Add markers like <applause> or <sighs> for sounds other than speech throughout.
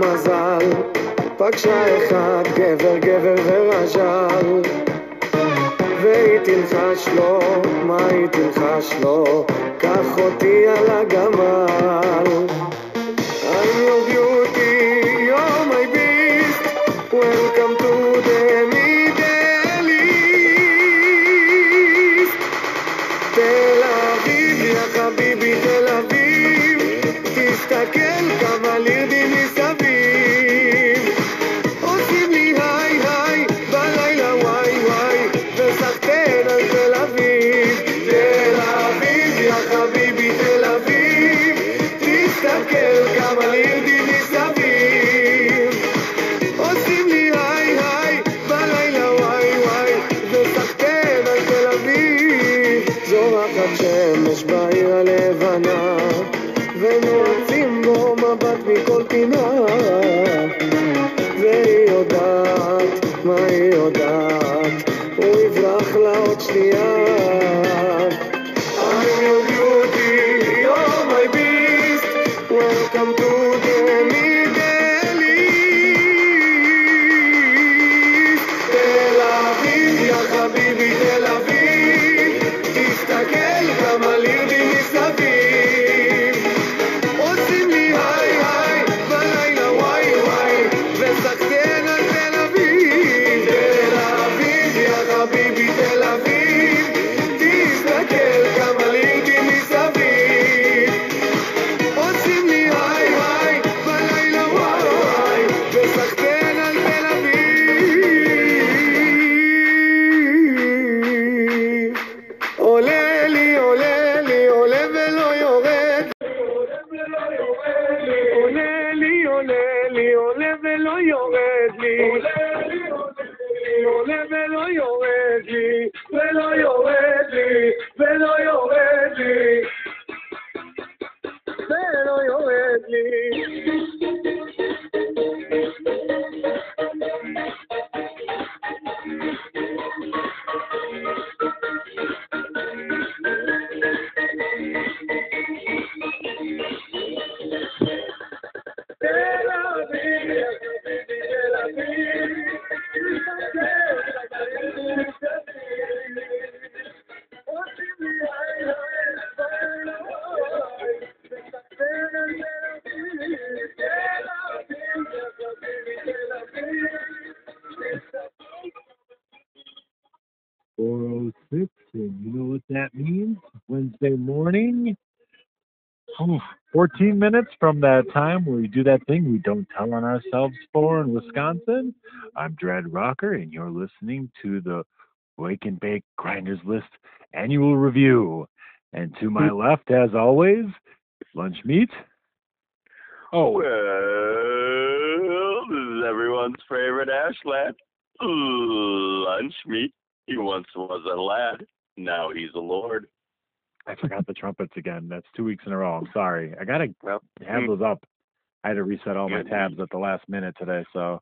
מזל, פגשה אחד גבר גבר ורז'ל, והיא תלחש לו, מה היא תלחש לו? קח אותי על הגמל. 14 minutes from that time where we do that thing we don't tell on ourselves for in Wisconsin. I'm Dread Rocker, and you're listening to the Wake and Bake Grinders List annual review. And to my mm. left, as always, lunch meat. Oh, Well, this is everyone's favorite Ashland. Lunch meat. He once was a lad. Now he's a lord. I forgot the trumpets again. That's two weeks in a row. I'm sorry. I gotta <laughs> Well, have those up. I had to reset all my tabs at the last minute today. So,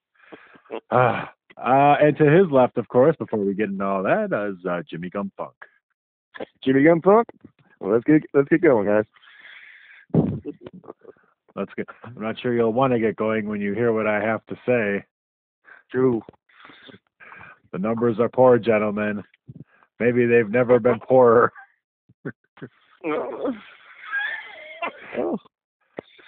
uh, <laughs> uh, and to his left, of course, before we get into all that, is uh, Jimmy Gum Funk. Jimmy Gun Funk. Well, let's get let's get going, guys. Let's get. I'm not sure you'll want to get going when you hear what I have to say. True. The numbers are poor, gentlemen. Maybe they've never been poorer. <laughs> Oh, <laughs>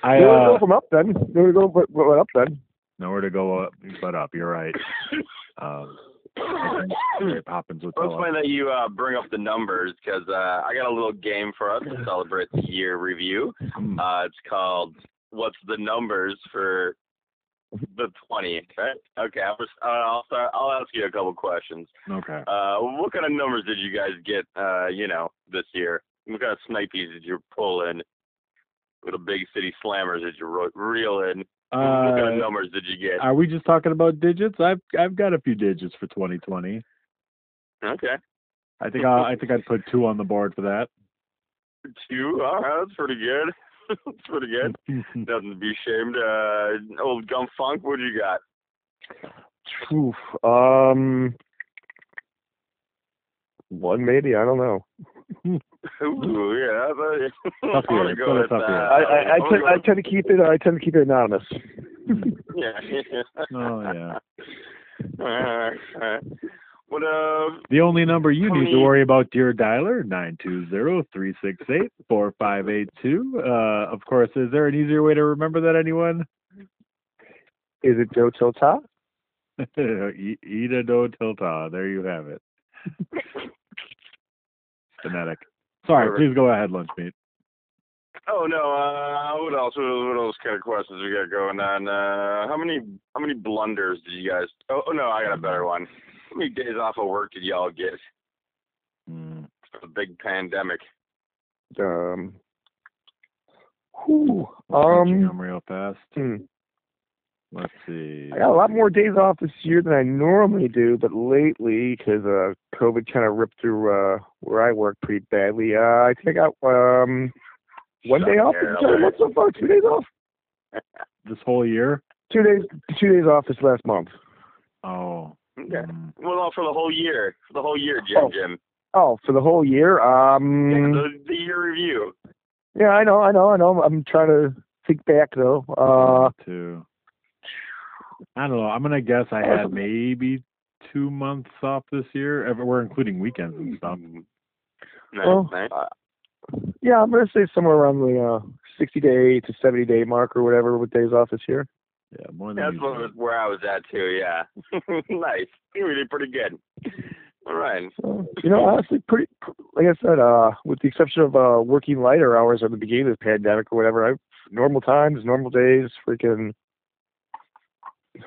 I there we go uh, from up then. There we go, but, but up then. nowhere to go up, but up. You're right. <laughs> Um, I think Mary Poppins would Well, it's funny that you uh, bring up the numbers because uh, I got a little game for us to <laughs> celebrate the year review. Hmm. Uh, it's called "What's the Numbers for the 20?" Right? Okay, I'll, just, uh, I'll start. I'll ask you a couple questions. Okay. Uh, what kind of numbers did you guys get? Uh, you know, this year. What kind of snipies did you pull in? What big city slammers did you reel in? what kind of Uh, numbers did you get? Are we just talking about digits? I've I've got a few digits for 2020. Okay, I think I I think I'd put two on the board for that. two. All right, that's pretty good. <laughs> that's pretty good. <laughs> Nothing to be ashamed. Uh, old Gum Funk, what do you got? Oof. Um, one maybe. I don't know. <laughs> Ooh, yeah. I thought- Tough I'm year. go It's been a with tough that. year. I, I, I, tend, gonna I tend to keep it. I tend to keep it anonymous. yeah. <laughs> Oh yeah. <laughs> Alright, alright. What uh? The only number you How need to worry about, dear dialer, nine two zero three six eight four five eight two. Uh, of course, is there an easier way to remember that? Anyone? Is it Joe Tilta? Ida do tilta. There you have it. Phonetic. Sorry, Perfect. please go ahead, lunch meat. Oh no. Uh, what else? What, what else kind of questions we got going on? Uh, how many how many blunders did you guys? Oh, oh no, I got a better one. How many days off of work did y'all get Mm. for the big pandemic? Um. Whew, Crunching um. them real fast. hmm. Let's see. I got a lot more days off this year than I normally do, but lately, because uh, COVID kind of ripped through uh, where I work pretty badly, uh, I think I got um, one day off. Yeah, Is what so far? Two days off. <laughs> This whole year? Two days. Two days off this last month. Oh. Okay. mm. Well, no, for the whole year. For the whole year, Jim. Oh. Jim. Oh, for the whole year. Yeah, Um. the, the year review. Yeah, I know, I know, I know. I'm trying to think back though. Uh, Two. I don't know. I'm gonna guess I had <laughs> maybe two months off this year. If We're including weekends and stuff. Mm. Nice, well, nice. uh, yeah, I'm gonna say somewhere around the uh, 60 day to 70 day mark or whatever with days off this year. Yeah, more than That's what where I was at too. Yeah. <laughs> nice. You did pretty good. All right. So, you know, honestly, pretty. Like I said, uh, with the exception of uh, working lighter hours at the beginning of the pandemic or whatever, I normal times, normal days, freaking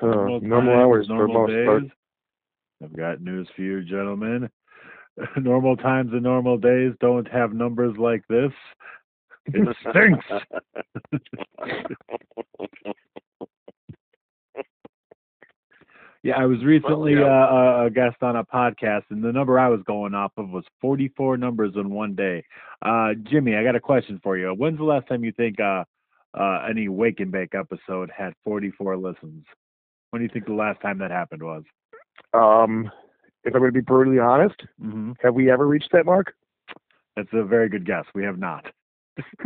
uh, normal, times, hours for normal most part. days. I've got news for you, gentlemen. <laughs> normal times and normal days don't have numbers like this. It stinks. <laughs> Yeah, I was recently yeah. uh, a guest on a podcast, and the number I was going off of was 44 numbers in one day. Uh, Jimmy, I got a question for you. When's the last time you think uh, uh, any Wake and Bake episode had 44 listens? When do you think the last time that happened was? Um, if I'm going to be brutally honest, Mm-hmm. have we ever reached that mark? That's a very good guess. We have not. <laughs>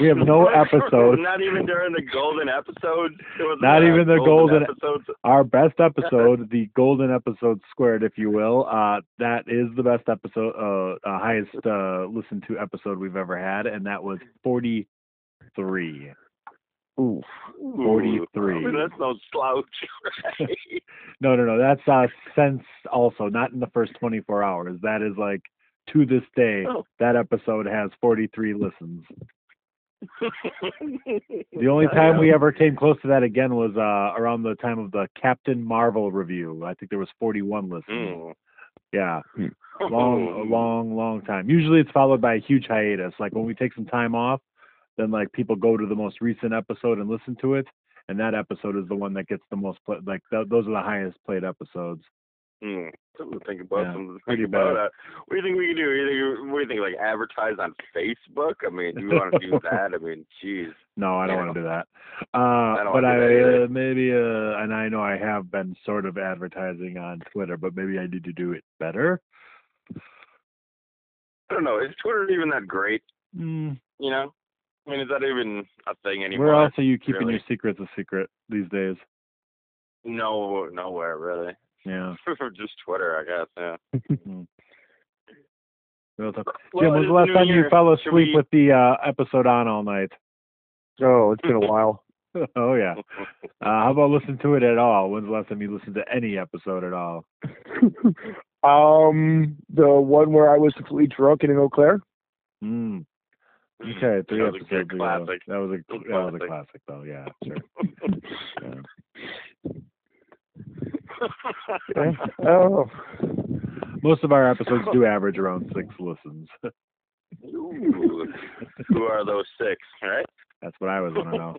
we have no episodes. <laughs> Not even during the golden episode. Was, Not even the golden- episodes. Our best <laughs> episode, the golden episode squared, if you will, uh, that is the best episode, uh, uh, highest uh, listened to episode we've ever had, and that was 43. Oof. Ooh, 43. I mean, that's no slouch. Right? <laughs> No, no, no. That's uh, since also not in the first 24 hours. That is like to this day, Oh. that episode has 43 listens. <laughs> The only time we ever came close to that again was uh, around the time of the Captain Marvel review. I think there was 41 listens. Mm. Yeah, <laughs> long, long, long time. Usually it's followed by a huge hiatus. Like when we take some time off, then like people go to the most recent episode and listen to it, and that episode is the one that gets the most play. Like th- those are the highest played episodes. Mm. Something to think about. Yeah, something to think about. Uh, what do you think we can do? You think, what do you think? Like advertise on Facebook? I mean, do you want to do that? I mean, jeez. No, I don't want to do that. Uh, don't but I that uh, maybe, uh, and I know I have been sort of advertising on Twitter, but maybe I need to do it better. I don't know. Is Twitter even that great? Mm, You know? I mean, is that even a thing anymore? where else are you keeping really. your secrets a secret these days? No, nowhere really. Yeah. <laughs> Just Twitter, I guess. Yeah. <laughs> Real tough. Well, Jim, when's it the last New time you fell asleep we- with the uh, episode on all night? Oh, it's been a while. <laughs> oh yeah. Uh, how about listen to it at all? When's the last time you listened to any episode at all? um, the one where I was completely drunk in Eau Claire. Mm. Okay, three That was a episodes good ago. classic. That was a that was a classic. classic though. Yeah, sure. Yeah. <laughs> Yeah. Oh, Most of our episodes do average around six listens. Ooh. Who are those six, right? That's what I was want to know.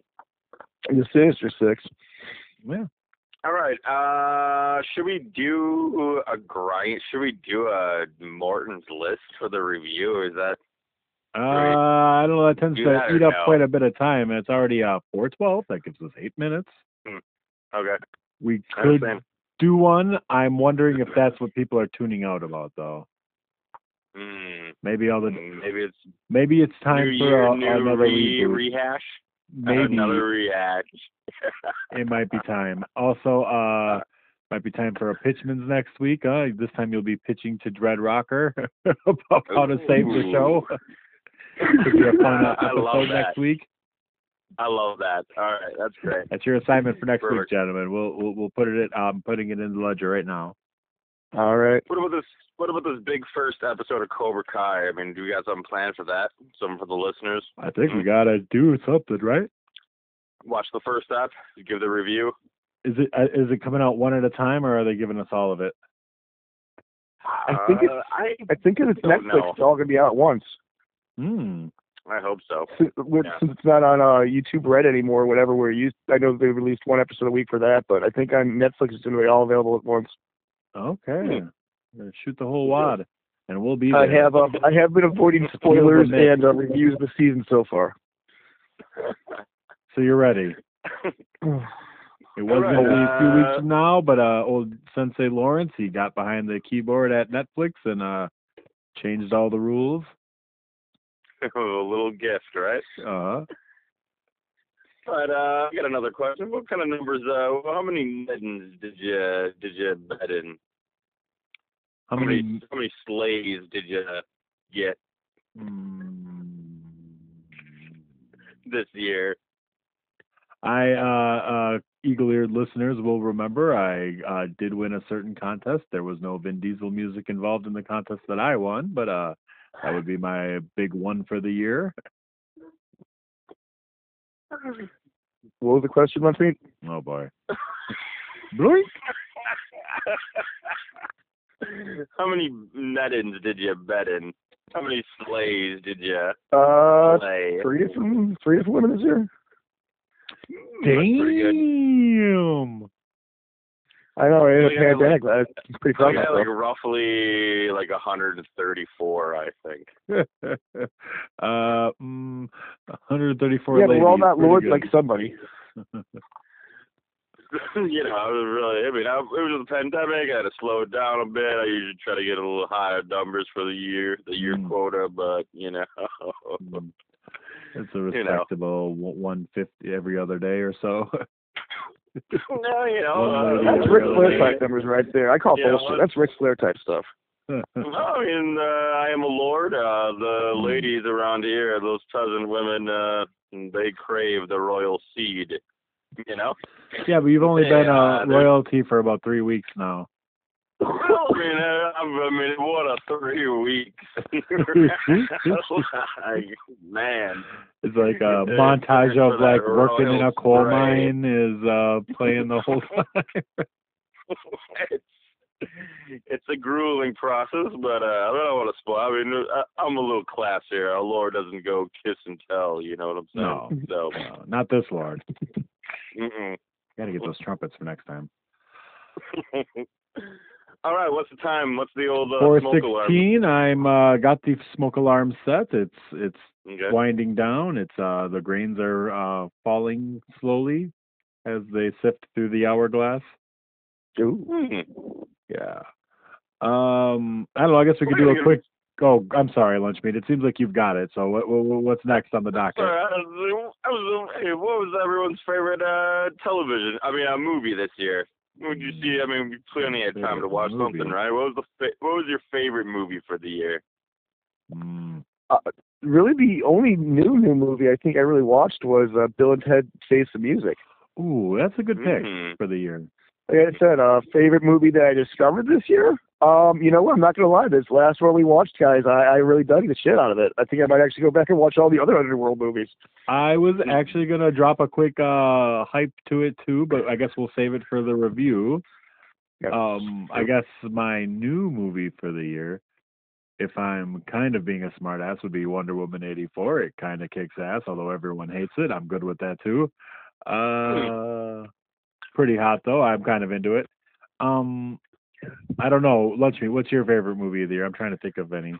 the Sinister Six. Yeah. All right. Uh, should we do a grind? Should we do a Morton's list for the review? Is that Uh, I don't know. That tends Do to eat up no? quite a bit of time. and It's already uh four twelve. That gives us eight minutes. okay? We could do one. I'm wondering if that's what people are tuning out about, though. Hmm. Maybe all the Maybe it's maybe it's time new for year, a, new another re- rehash. <laughs> maybe another rehash. it might be <laughs> time. Also, uh, might be time for a pitchman's next week. Uh, this time you'll be pitching to Dread Rocker <laughs> about how to save the show. Could be a fun <laughs> I love episode that. next week. I love that. All right, that's great. That's your assignment for next week, gentlemen. We'll we'll, we'll put it. I'm putting it in the ledger right now. All right. What about this? What about this big first episode of Cobra Kai? I mean, do you got something planned for that? Something for the listeners? I think we gotta do something, right? Watch the first ep, give the review. Is it uh, is it coming out one at a time, or are they giving us all of it? I think it's- Uh, I I think it's Netflix, know. it's all gonna be out at once. Hmm. I hope so. Since, Yeah. since it's not on uh, YouTube Red anymore, whatever we're used. I know they released one episode a week for that, but I think on Netflix it's gonna be all available at once. Okay. Uh, Shoot the whole wad, and we'll be there. I have uh, I have been avoiding <laughs> spoilers and uh, reviews of the season so far. So you're ready. <sighs> It wasn't right, only a few weeks from now, but uh, old Sensei Lawrence, he got behind the keyboard at Netflix and uh, changed all the rules. <laughs> a little gift, right? Uh huh. But uh, I got another question. What kind of numbers? Uh, how many middens did you did you bet in? how many? how many slaves did you get Mm, this year? I uh, uh, eagle-eared listeners will remember I uh, did win a certain contest. There was no Vin Diesel music involved in the contest that I won, but uh, that would be my big one for the year. What was the question, Muncie? Oh boy. <laughs> Bloink. how many nettins did you bet in? How many slaves did you Uh, slay? three different three different women this year. That's pretty good. Damn. I know, in a Yeah, like- pandemic, I'm pretty I proud of got like roughly like 134, I think. <laughs> uh, mm, 134 Yeah, but we're all ladies, not lords good. like somebody. <laughs> <laughs> you know, I was really. I mean, I, it was a pandemic. I had to slow it down a bit. I usually try to get a little higher numbers for the year, the year Mm. quota, but you know. Mm. It's a know. respectable one 150 every other day or so. <laughs> no, you know. Uh, That's every Ric Flair type numbers right there. I call Yeah, bullshit. That's Ric Flair type stuff. <laughs> No, I mean, uh, I am a lord. Uh, the Mm. ladies around here, those peasant women, uh, they crave the royal seed. You know. yeah, but you've only <laughs> been Yeah, uh, royalty for about three weeks now. <laughs> I mean, uh, I mean, what a three weeks. <laughs> like, man. It's like a montage of like working in a coal spray. mine is uh playing the whole <laughs> time. it's it's a grueling process, but uh, I don't want to spoil. I mean, I, I'm a little classier. Our Lord doesn't go kiss and tell. You know what I'm No. saying? So, No, not this Lord. mm-mm. Gotta get those trumpets for next time. All right. What's the time? What's the old uh, Four smoke alarm? sixteen. I'm uh got the smoke alarm set. It's it's Okay. winding down. It's uh the grains are uh falling slowly as they sift through the hourglass. Ooh. Hmm. Yeah. Um I don't know, I guess we could do a quick oh I'm sorry, lunch meat. It seems like you've got it. So what, what what's next on the docket? Sorry, I was, I was, hey, what was everyone's favorite uh television? I mean, a movie this year. What would you see? I mean, we plenty had time to watch movie. something, right? What was the fa- what was your favorite movie for the year? Mm. Really, the only new new movie I think I really watched was uh, Bill and Ted Face the Music. Ooh, that's a good pick Mhm. for the year. Like I said, uh, favorite movie that I discovered this year. Um, you know what? I'm not gonna lie. This last one we watched, guys, I, I really dug the shit out of it. I think I might actually go back and watch all the other Underworld movies. I was actually gonna drop a quick uh hype to it too, but I guess we'll save it for the review. Yeah. Um, I guess my new movie for the year, if I'm kind of being a smartass, would be Wonder Woman '84. It kind of kicks ass, although everyone hates it. I'm good with that too. Uh, pretty hot though. I'm kind of into it. Um, I don't know. Lunch meat. What's your favorite movie of the year? I'm trying to think of any.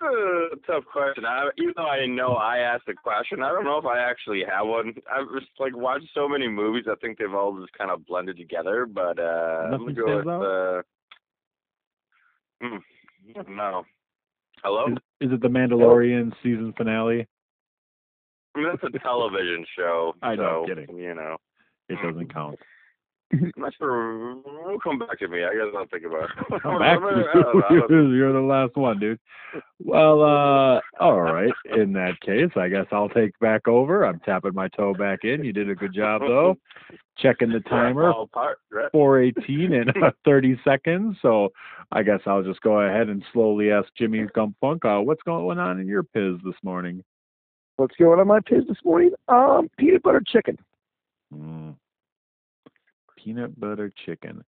It's a tough question. I, even though I know I asked the question, I don't know if I actually have one. I've just like watched so many movies. I think they've all just kind of blended together. But uh, I'm gonna go with out? uh, hmm, no. Hello. Is, is it the Mandalorian season finale? I mean, that's a television show. <laughs> I know, so, kidding. You know, It doesn't count. <laughs> I'm not sure. We'll come back to me. I guess I'll think about it. <laughs> Come back. I don't. <laughs> You're the last one, dude. Well, uh, all right. In that case, I guess I'll take back over. I'm tapping my toe back in. You did a good job, though. Checking the timer. All part, right? 418 in 30 seconds. So I guess I'll just go ahead and slowly ask Jimmy Gumpfunk, uh, what's going on in your piz this morning? What's going on my piz this morning? Um, peanut butter chicken. Mm. Peanut butter chicken.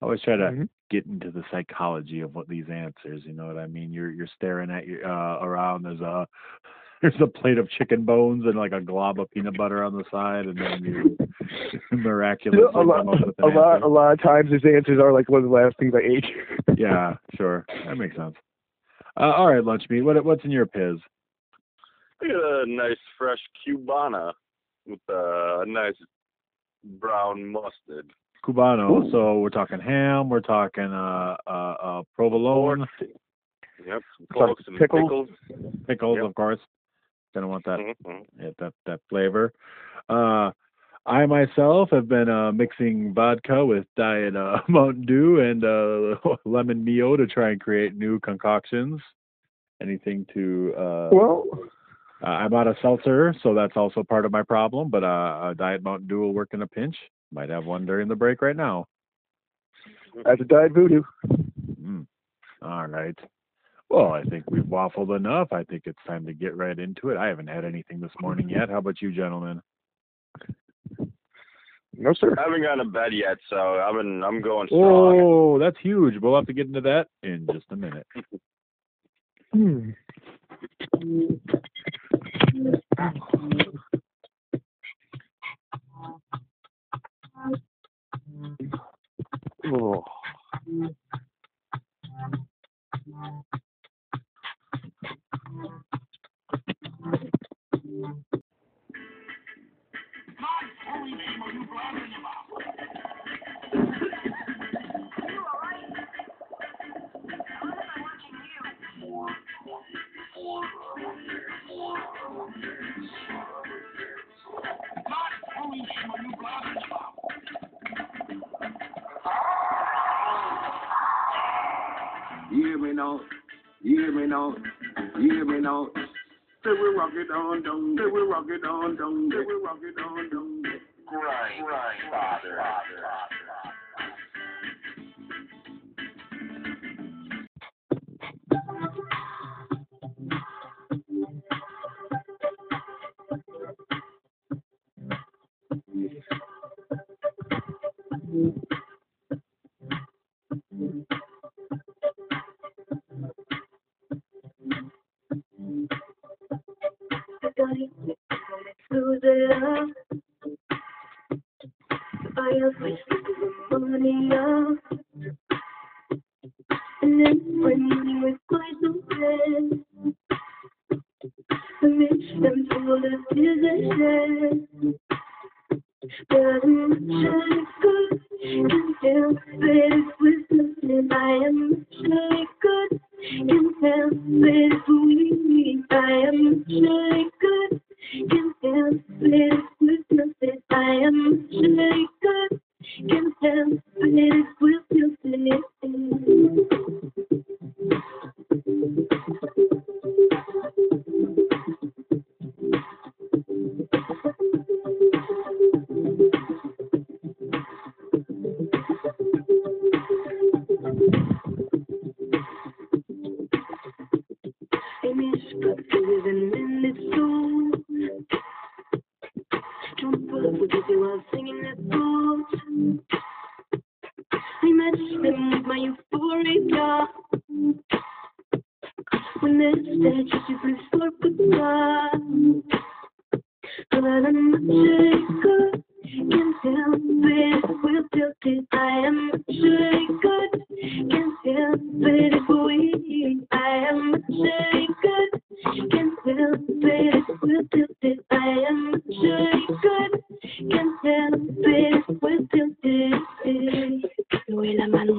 I always try to Mhm. get into the psychology of what these answers. You know what I mean? You're you're staring at your uh, around. There's a <laughs> there's a plate of chicken bones and like a glob of peanut butter on the side, and then you <laughs> miraculously a lot, come up with a an lot, a lot of times his answers are like one of the last things I ate. Yeah, sure. That makes sense. Uh, all right, lunch meat. What what's in your piz? I got a nice fresh Cubana with a nice brown mustard. Cubano. Ooh. So we're talking ham. We're talking uh uh, uh provolone, Yep. Some Some pork, some pickles. pickles. pickles, Yep. of course. Gonna want that Mhm. yeah, that that flavor. Uh, I myself have been uh, mixing vodka with Diet uh, <laughs> Mountain Dew and uh, <laughs> lemon Mio to try and create new concoctions. Anything to uh, Well, uh, I'm out of seltzer, so that's also part of my problem. But uh, a Diet Mountain Dew will work in a pinch. Might have one during the break right now. that's a diet voodoo. Mm. All right. Well, I think we've waffled enough. I think it's time to get right into it. I haven't had anything this morning yet. How about you, gentlemen? No, sir. I haven't gone to bed yet, so I've been I'm going strong. Oh, that's huge. We'll have to get into that in just a minute. <laughs> Hmm. Oh. You hear me now? You hear me now? You hear me now? Say we rock it on down, say we rock it on down, say we rock it on down. Grind, grind, father. through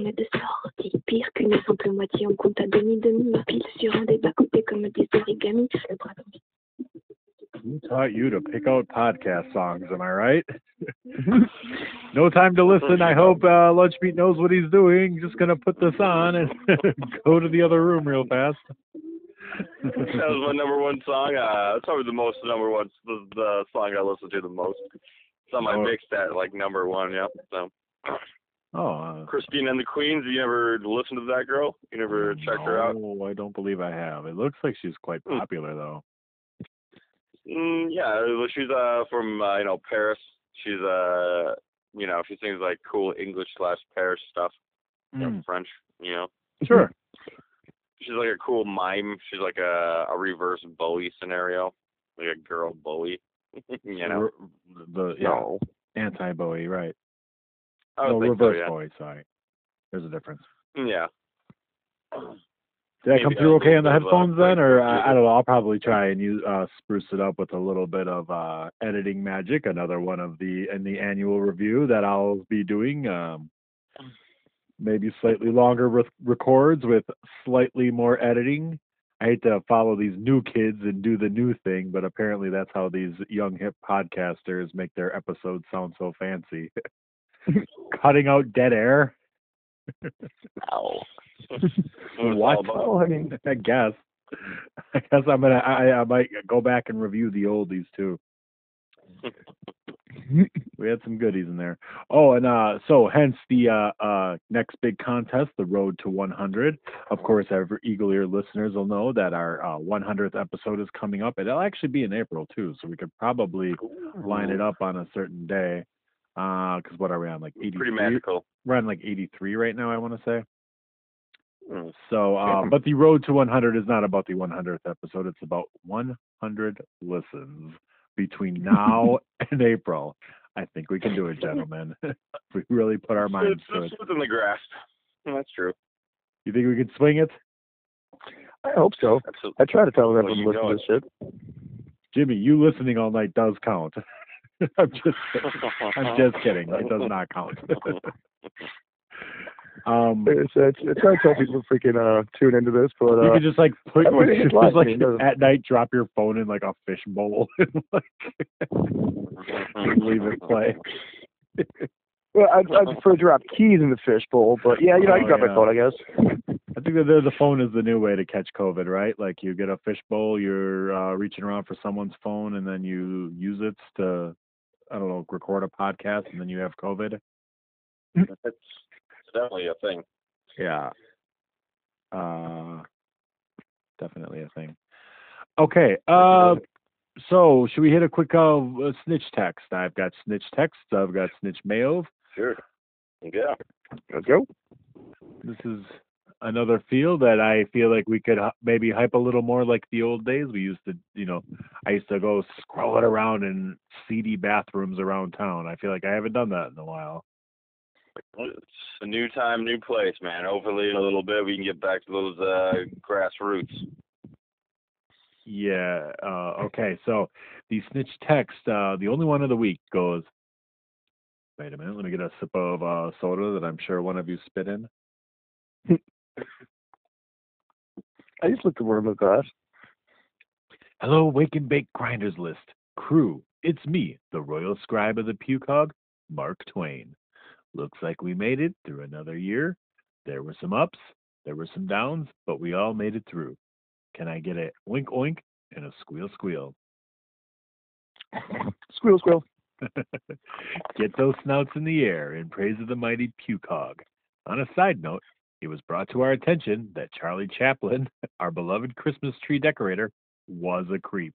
on de. Pire qu'une simple moitié, on compte à demi-demi. Pile sur un débat coupé comme des. Le bras. Who taught you to pick out podcast songs? Am I right? <laughs> no time to listen. I hope uh, Lunch Meat knows what he's doing. Just gonna put this on and <laughs> go to the other room real fast. that was my number one song. Uh, that's probably the most number one the, the song I listen to the most. It's on my oh. mix that like number one. Yep. So. Oh, uh, Christine and the Queens. You never listened to that girl? You never checked her out? No, I don't believe I have. It looks like she's quite Hmm. popular though. Mm, yeah, well, she's uh from uh, you know Paris. She's uh you know she sings like cool English slash Paris stuff, you know, Mm, French. You know, Sure. <laughs> she's like a cool mime. She's like a a reverse Bowie scenario, like a girl Bowie. <laughs> you know, Re- the yeah, No. anti Bowie, right? I no, think so, reverse yeah. Sorry, there's a difference. Yeah. Did that come through okay on the little bit of, uh, headphones then, or I, I don't know? I'll probably try and use uh, spruce it up with a little bit of uh, editing magic. Another one of the in the annual review that I'll be doing. Um, maybe slightly longer re- records with slightly more editing. I hate to follow these new kids and do the new thing, but apparently that's how these young hip podcasters make their episodes sound so fancy. <laughs> <laughs> Cutting out dead air. <laughs> All What? Well, <laughs> I mean, I guess. I guess I'm gonna. I, I might go back and review the oldies too. we had some goodies in there. Oh, and uh, so hence the uh, uh, next big contest, the Road to 100. Of course, our Eagle Ear listeners will know that our uh, 100th episode is coming up. It'll actually be in April too, so we could probably line it up on a certain day. Uh, because what are we on? Like 83. Pretty magical. We're on like 83 right now. I want to say. Mm. So, uh, but the road to 100 is not about the 100th episode. It's about 100 listens between now <laughs> and April. I think we can do it, <laughs> gentlemen. <laughs> we really put our minds It's, to it. it's within the grasp. That's true. You think we could swing it? I hope so. Absolutely. I try to tell Well, everyone you to listen know to this shit. Jimmy, you listening all night does count. <laughs> I'm just I'm just kidding. It does not count. <laughs> um It's, it's, I try to tell people to freaking uh, tune into this, but you uh, could just like put I wouldn't <laughs> just like doesn't- at night drop your phone in like a fish bowl and like leave it play. well, I'd, I'd prefer to drop keys in the fishbowl, but yeah, you know, I can Oh, drop yeah. my phone, I guess. I think that the the phone is the new way to catch COVID, right? Like you get a fishbowl, you're uh, reaching around for someone's phone, and then you use it to, I don't know, record a podcast, and then you have COVID. It's definitely a thing. Yeah. Uh, definitely a thing. Okay. Uh, so should we hit a quick uh, snitch text? I've got snitch text. I've got snitch mail. Sure. Yeah. Let's go. This is another field that I feel like we could maybe hype a little more like the old days. We used to, you know, I used to go scrolling around in seedy bathrooms around town. I feel like I haven't done that in a while. It's a new time, new place, man. Hopefully, in a little bit, we can get back to those uh, grassroots. Yeah. Uh, okay. So the snitch text, uh, the only one of the week goes. Wait a minute. Let me get a sip of uh, soda that I'm sure one of you spit in. <laughs> I just looked at one of the glass. Hello, Wake and Bake Grinders List. Crew, it's me, the Royal Scribe of the Hog, Mark Twain. Looks like we made it through another year. There were some ups, there were some downs, but we all made it through. Can I get a oink oink and a squeal squeal? Squeal, squeal. <laughs> Get those snouts in the air in praise of the mighty Hog. On a side note, it was brought to our attention that Charlie Chaplin, <laughs> our beloved Christmas tree decorator, was a creep.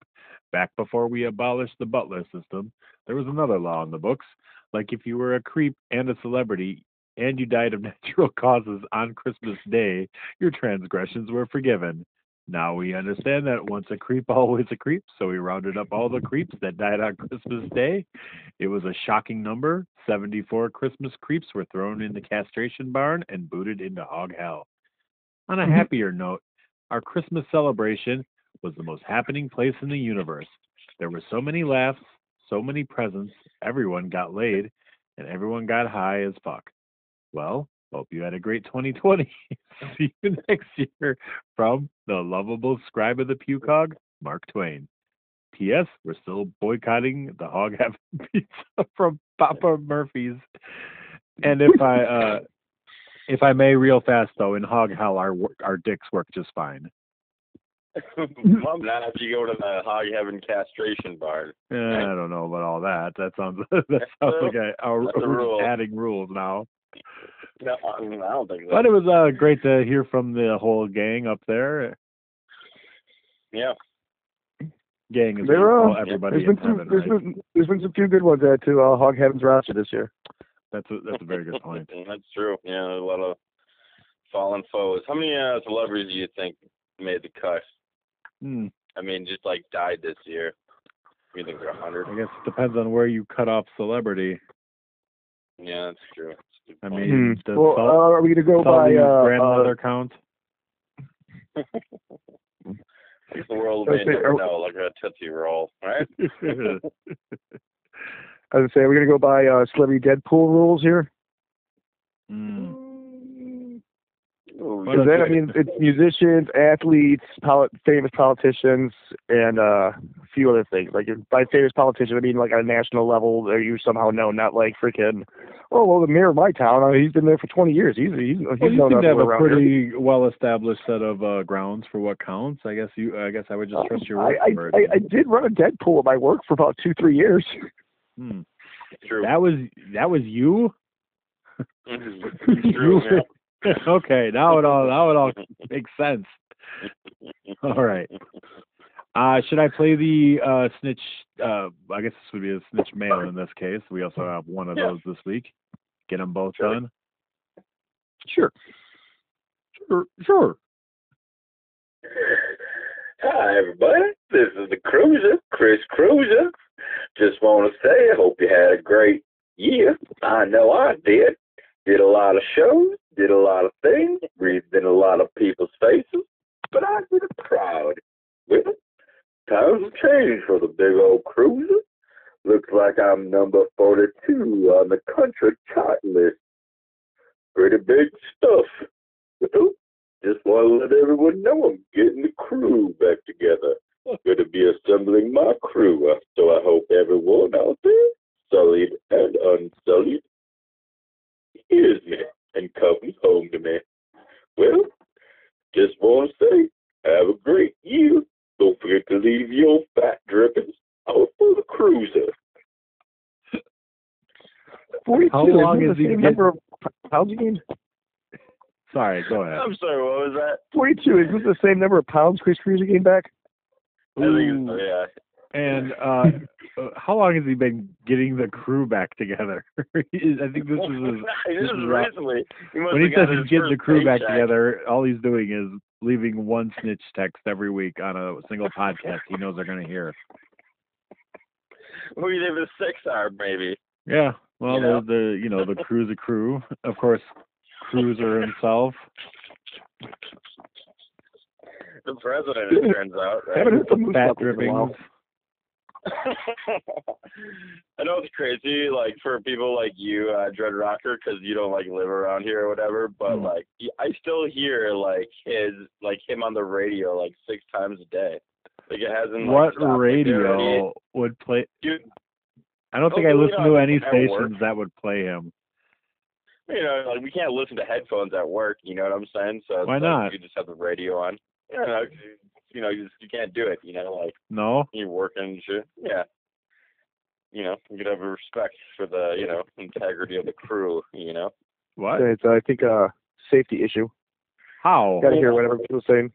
Back before we abolished the butler system, there was another law in the books. Like if you were a creep and a celebrity and you died of <laughs> natural causes on Christmas Day, your transgressions were forgiven. Now we understand that once a creep, <laughs> always a creep, so we rounded up all the creeps that died on <laughs> Christmas Day. It was a shocking number. 74 Christmas creeps were thrown in the castration barn and booted into hog hell. On a Mhm. happier note, our Christmas celebration was the most happening place in the universe. There were so many laughs, so many presents, everyone got laid, and everyone got high as fuck. Well, hope you had a great 2020. <laughs> See you next year from the lovable scribe of the Hog, Mark Twain. P.S. We're still boycotting the hog heaven <laughs> pizza from Papa Murphy's. And if I uh, if I may, real fast though, in hog hell, our our dicks work just fine. Mom, not if you go to the hog heaven castration bar. Eh, I don't know about all that. That sounds <laughs> that sounds like a, a, a rule. adding rules now. <laughs> No, I I don't think so. But it was uh, great to hear from the whole gang up there. yeah. Gang is There what we are- call everybody There's in been some heaven, there's right? been there's been some few good ones added to uh, Hog Heaven's roster this year. That's a, that's a very good point. <laughs> That's true. Yeah, a lot of fallen foes. How many uh, celebrities do you think made the cut? Hmm. I mean, just like died this year. You think they're a hundred? I guess it depends on where you cut off celebrity. Yeah, that's true. That's a good I mean, Hmm. does Well, uh, are we gonna go by uh, grandmother count? <laughs> I guess the world I may was saying, never are- know, like a tootsie roll, right? <laughs> <laughs> I was gonna say, are we gonna go by uh, celebrity Deadpool rules here? Hmm. Ooh, Well, Because then I okay. mean, it's musicians, athletes, poli- famous politicians, and uh, a few other things. Like if- by famous politician, I mean like at a national level, they're you somehow known, not like freaking. Oh well, the mayor of my town, uh, he's been there for 20 years. He's he's, he's Well, you known seem to have a around here. pretty well-established set of uh, grounds for what counts. I guess you. I guess I would just trust your I, word I, for it. I, I did run a Deadpool at my work for about two, three years. Hmm. True. That was that was you. It's true. <laughs> You- <laughs> okay, now it all now it all <laughs> makes sense. All right. Uh, should I play the uh, snitch? Uh, I guess this would be a snitch mail in this case. We also have one of Yeah. those this week. Get them both Sure. done. Sure. Sure. Sure. Hi, everybody. This is the Cruiser, Chris Cruiser. Just want to say I hope you had a great year. I know I did. Did a lot of shows, did a lot of things, breathed in a lot of people's faces, but I did it proud. With it, times have changed for the big old Cruiser. Looks like I'm number 42 on the country chart list. Pretty big stuff. Just want to let everyone know I'm getting the crew back together. Going to be assembling my crew, uh, so I hope everyone out there, sullied and unsullied, hears me and comes home to me. Well, just want to say, have a great year. Don't forget to leave your fat drippings out for the cruiser. 42. How isn't long it is the he same number of pounds you gained? Sorry. Go ahead. I'm sorry. What was that? 42. Is this the same number of pounds Chris Cruiser gained back? I think yeah. And uh, Uh, how long has he been getting the crew back together? <laughs> I think this is his, <laughs> this this is is recently. He when he have got says he's getting the first crew back together, all he's doing is leaving one snitch text every week on a single podcast he knows they're going to hear. <laughs> Maybe they have a six hour, maybe. Yeah, well, You know? the, the you know the crew's a crew, of course. Cruiser himself. The president, it turns out. Right? Haven't heard from Moose Fat Knuckles in a drippings. I know it's crazy, like for people like you, uh, Dread Rocker, because you don't like live around here or whatever. But Hmm. like, I still hear like his, like him on the radio like six times a day. Like it hasn't. Like, What. Like, radio would play? they're- I don't think Oh, I listen to any stations that would play him. You know, like we can't listen to headphones at work. You know what I'm saying? So Why like, not? You just have the radio on. Know, you know, you just you can't do it. You know, like No. you're working and shit. Yeah. You know, you could have respect for the, you know, integrity of the crew, you know. What? It's, uh, I think, a safety issue. How? Got to hear whatever people are saying.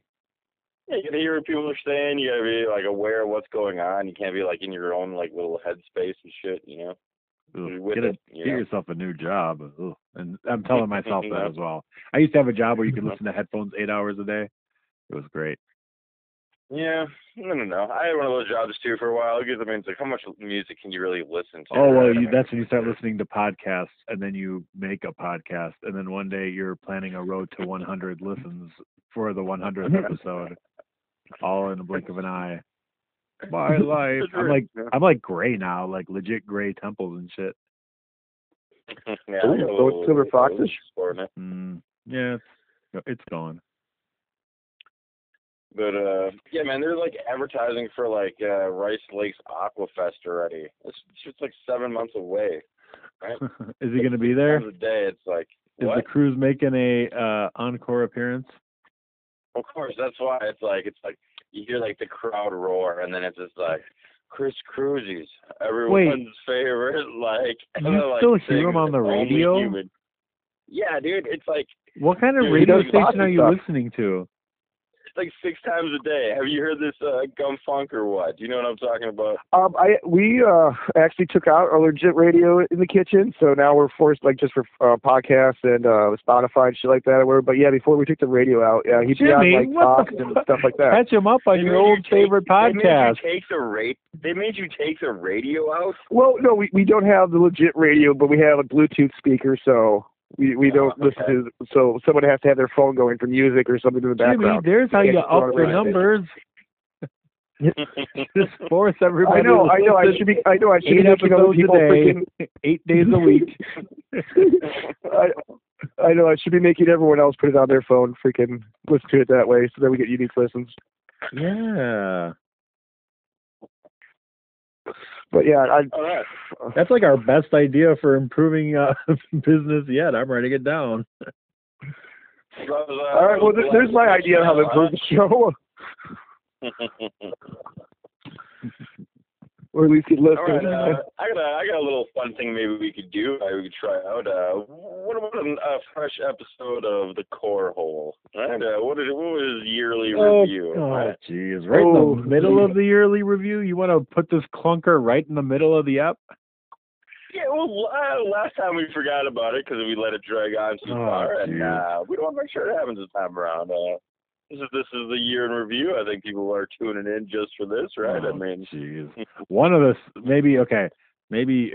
Yeah, you gotta hear what people are saying, you gotta be like aware of what's going on. You can't be like in your own like little headspace and shit, you know. Ugh, with get, a, it, you get know. yourself a new job. Ugh. And I'm <laughs> telling myself that as well. I used to have a job where you could <laughs> listen to headphones eight hours a day. It was great. Yeah, I don't know. I had one of those jobs too for a while because I mean, it's like how much music can you really listen to? Oh well, you, that's when you start listening to podcasts, and then you make a podcast, and then one day you're planning a road to 100 listens for the 100th episode, all in the blink of an eye. My <laughs> life. I'm like I'm like gray now, like legit gray temples and shit. <laughs> yeah, Ooh, I got a so it's Silver Foxes? sport in it. Mm, yeah, it's, it's going. But uh, yeah, man, they're like advertising for like uh, Rice Lakes Aquafest already. It's just like seven months away. Right? <laughs> Is he going to be there? The day, it's like Is what? the cruise making a uh, encore appearance? Of course, that's why it's like it's like you hear like the crowd roar, and then it's just like Chris Cruises, everyone's <laughs> favorite. Like <laughs> You like, still hear him on the radio? human. Yeah, dude, it's like What kind of Dude, radio station are you stuff. listening to? It's like six times a day. Have you heard this uh, gum funk or what? Do you know what I'm talking about? Um, I we uh actually took out our legit radio in the kitchen, so now we're forced like just for uh, podcasts and uh Spotify and shit like that. Or. But yeah, before we took the radio out, yeah, he'd be on like what Fox and stuff like that. Catch him up on They your old you take- favorite They podcast. made you take the rate. They made you take the radio out. Well, no, we we don't have the legit radio, but we have a Bluetooth speaker, so we we don't listen to. So someone has to have their phone going for music or something in the background. Jimmy, background. there's how you up it the numbers. <laughs> Just force everybody. I know, to I know. I should be. I know. I should be eight making other episodes a people day, freaking. <laughs> eight days a week. <laughs> I, I know. I should be making everyone else put it on their phone, freaking listen to it that way, so that we get unique listens. yeah, But yeah, I. All right. that's like our best idea for improving uh, <laughs> business yet. I'm writing it down. Uh, All right. Well, th- there's my idea of how to improve the show, <laughs> <laughs> or at least get All listeners. right, uh, I got a, I got a little fun thing maybe we could do. I we could try out. Uh, what about a, a fresh episode of the Core Hole? Right? Uh, what is what was his yearly review? Oh, jeez. Right Oh, in the middle geez. of the yearly review, you want to put this clunker right in the middle of the app? Yeah, well, uh, last time we forgot about it because we let it drag on too Oh, far, and geez. uh, we don't want to make sure it happens this time around. Uh, this is this is the year in review. I think people are tuning in just for this, right? I Oh, mean, jeez. One of the maybe okay, maybe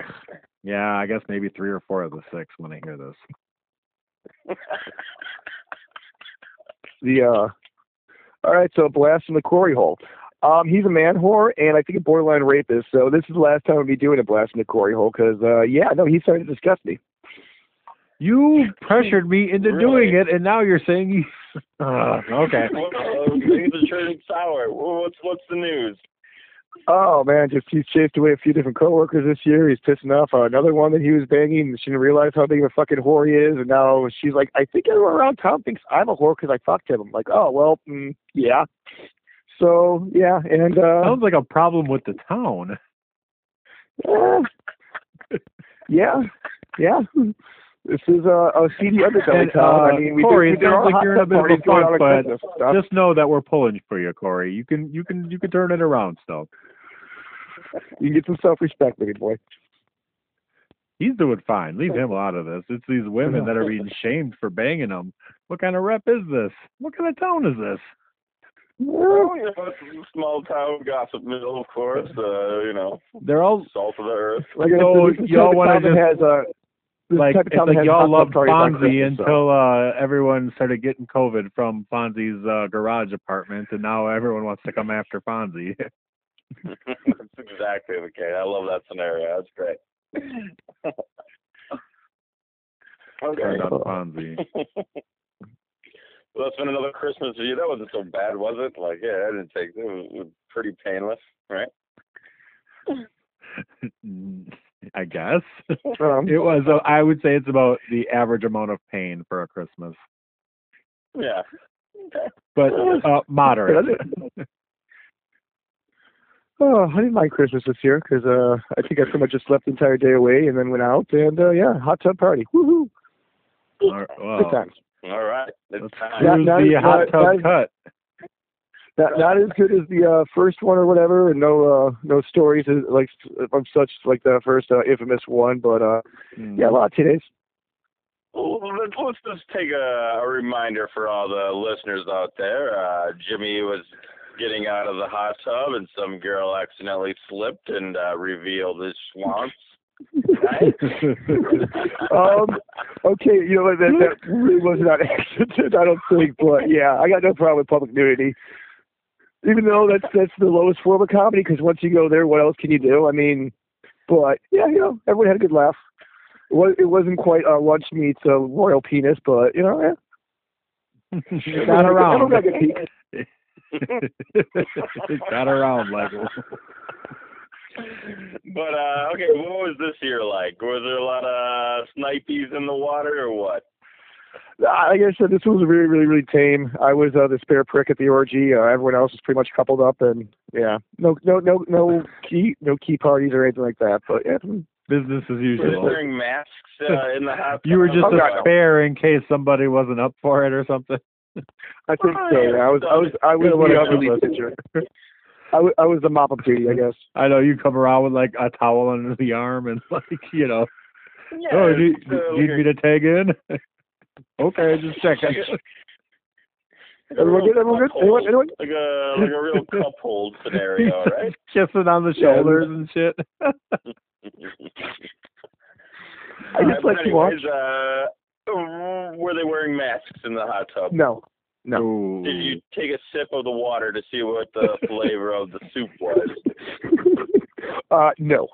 yeah, I guess maybe three or four of the six when I hear this. the uh all right so blast in the quarry hole um he's a man whore and i think a borderline rapist so this is the last time i'll be doing a blast in the quarry hole because uh yeah no he started to disgust me You <laughs> pressured me into Really? doing it, and now you're saying you. <laughs> Uh, okay. well, things are turning sour. What's what's the news? oh man just he's chased away a few different coworkers this year he's pissing off uh, another one that he was banging she didn't realize how big of a fucking whore he is and now she's like i think everyone around town thinks i'm a whore because i fucked him i'm like oh well mm, yeah so yeah and uh Sounds like a problem with the town. Uh, <laughs> yeah, yeah. This is a, a seedy underbelly And, town. uh, I mean, we Corey, did, it we did sounds all like hot you're in a bit of a parties, doing all funk, but stuff. Just know that we're pulling for you, Corey. You can you can you can turn it around still. <laughs> You get some self-respect, baby boy. He's doing fine. Leave him out of this. It's these women that are being <laughs> shamed for banging him. What kind of rep is this? What kind of town is this? Well, you know, it's a small town gossip mill, of course. Uh, you know, They're all salt of the earth. Like, So, this y'all wanna just- has a this like type of it's town that like y'all loved tub parties on Fonzie Christmas, so. until uh everyone started getting COVID from Fonzie's uh, garage apartment, and now everyone wants to come after Fonzie. That's <laughs> exactly the case. I love that scenario. That's great. <laughs> okay. Turned on Fonzie. <laughs> well, that's been another Christmas for you. That wasn't so bad, was it? Like, yeah, I didn't take it. Was, it was pretty painless, right? I guess <laughs> Um, it was. Uh, I would say it's about the average amount of pain for a Christmas, Yeah. But uh, moderate. <laughs> oh, I didn't mind Christmas this year because uh, I think I pretty much just slept the entire day away and then went out and uh, yeah, hot tub party. Woohoo! Or- Good times. All right. It's let's time. Yeah, cruise that the hot tub that is- cut. Not not as good as the uh, first one or whatever, and no uh, no stories like of such like the first uh, infamous one, but uh, Mm. yeah, a lot of teenage. Well, let's, let's just take a, a reminder for all the listeners out there. Uh, Jimmy was getting out of the hot tub, and some girl accidentally slipped and uh, revealed his swamps. Right? <laughs> um, okay, you know what, that that really wasn't on <laughs> accident, I don't think, but yeah, I got no problem with public nudity. Even though that's that's the lowest form of comedy, because once you go there, what else can you do? I mean, but yeah, you know, everyone had a good laugh. It, was, it wasn't quite uh, Lunch Meat's a royal penis, but you know, yeah. Not around. Everyone got a good peek. it got around like <laughs> but uh okay, what was this year like? Was there a lot of snipies in the water or what? Like I said, this was really, really, really tame. I was uh, the spare prick at the orgy. Uh, everyone else was pretty much coupled up, and yeah, no, no, no, no key, no key parties or anything like that. But yeah, business as Were they usual. wearing masks uh, <laughs> in the hot You were just Oh, a spare in case somebody wasn't up for it or something. I think so. Yeah, I was, I was, I was Good one, the Elvis. relief pitcher. I was, I was the mop up duty, I guess. I know you come around with like a towel under the arm and <laughs> like you know. Yeah, oh, need, it's, uh, need me to tag in? <laughs> okay, just checking. <laughs> a- Everyone good? Everyone good? cup Anyone? Anyone? Like a like a real cup hold scenario, <laughs> right? Kissing on the shoulders and shit. <laughs> I just like to watch. uh, were they wearing masks in the hot tub? No, no. Ooh. Did you take a sip of the water to see what the flavor of the soup was? uh, no.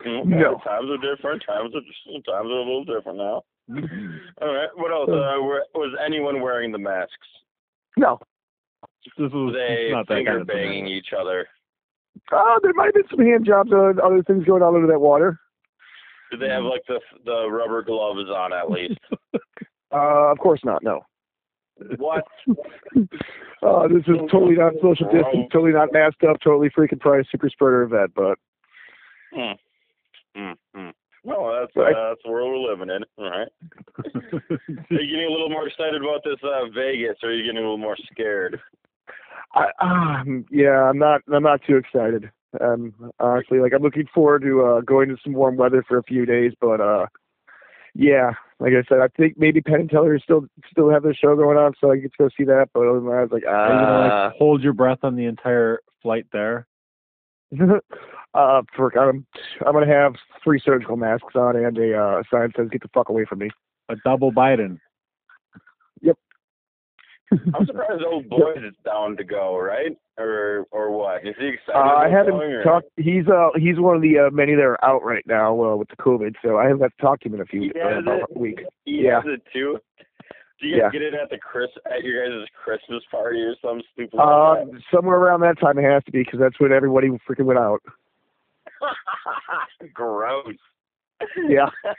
Okay, No. Times are different. Times are times are a little different now. <laughs> All right. What else? Uh, were, was anyone wearing the masks? No. This was they not that finger kind of banging thing. each other? Uh, there might have been some hand jobs and other things going on under that water. Did they have like the the rubber gloves on at least? <laughs> Uh, of course not. No. what? <laughs> Uh, this is totally not social distance, totally not masked up, totally freaking price super spreader event. But Hmm. Hmm. Hmm. Well, that's Right. uh, that's the world we're living in. All right. <laughs> Are you getting a little more excited about this uh, Vegas, or are you getting a little more scared? I, um, yeah, I'm not. I'm not too excited. Um, honestly, like I'm looking forward to uh, going to some warm weather for a few days. But uh, yeah, like I said, I think maybe Penn and Teller still still have their show going on, so I get to go see that. But other than that, I was like, Are you gonna ah. like hold your breath on the entire flight there? <laughs> uh, for I'm I'm gonna have three surgical masks on and a uh, sign says "Get the fuck away from me." A double Biden. Yep. <laughs> I'm surprised old boy is down to go, right? Or or what? Is he excited? Uh, I about haven't talked. He's uh he's one of the uh, many that are out right now uh, with the COVID, so I haven't got to talk to him in a few He uh, about a week. He yeah. has it too. Do you guys Yeah. get it at the Chris at your guys' Christmas party or some stupid? Uh, like somewhere around that time it has to be because that's when everybody freaking went out. <laughs> Gross. Yeah. <laughs>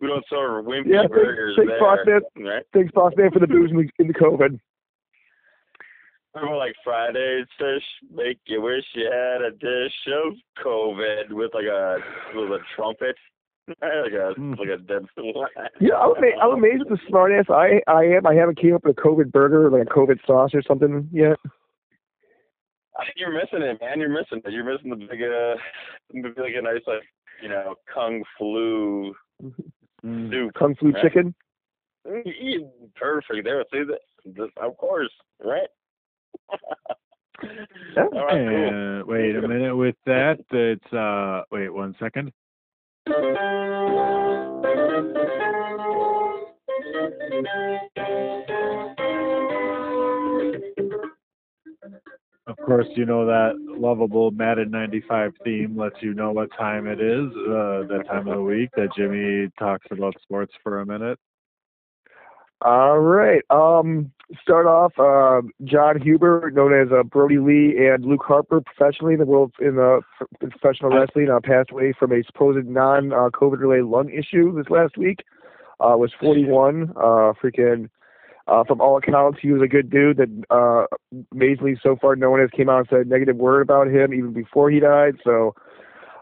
we don't serve wimpy Yeah, thanks- burgers thanks, there, boss man. right? Thanks, boss man, for the booze in the, in the COVID. Remember like Fridays fish make you wish you had a dish of COVID with like a with a trumpet. <laughs> like a Mm. like a dead Yeah, I'm, ama- I'm amazed at the smart ass I I am. I haven't came up with a COVID burger or like a COVID sauce or something yet. I think you're missing it, man. You're missing it. You're missing the big uh maybe like a nice like you know, kung flu Mm. soup. Kung Flu Right. chicken. Mm, Perfect. There, see that? this- Of course, right? <laughs> Yeah. All right, cool. And wait a minute with that. It's uh wait one second. <laughs> Of course, you know that lovable Madden 95 theme lets you know what time it is, uh, that time of the week that Jimmy talks about sports for a minute. All right. Um, start off. Uh, John Huber, known as uh, Brodie Lee, and Luke Harper, professionally in the world in uh, in professional wrestling, uh, passed away from a supposed non-COVID related lung issue this last week. Uh, was 41. Uh, freaking. Uh, from all accounts, he was a good dude. That uh, amazingly, so far, no one has came out and said a negative word about him even before he died. So,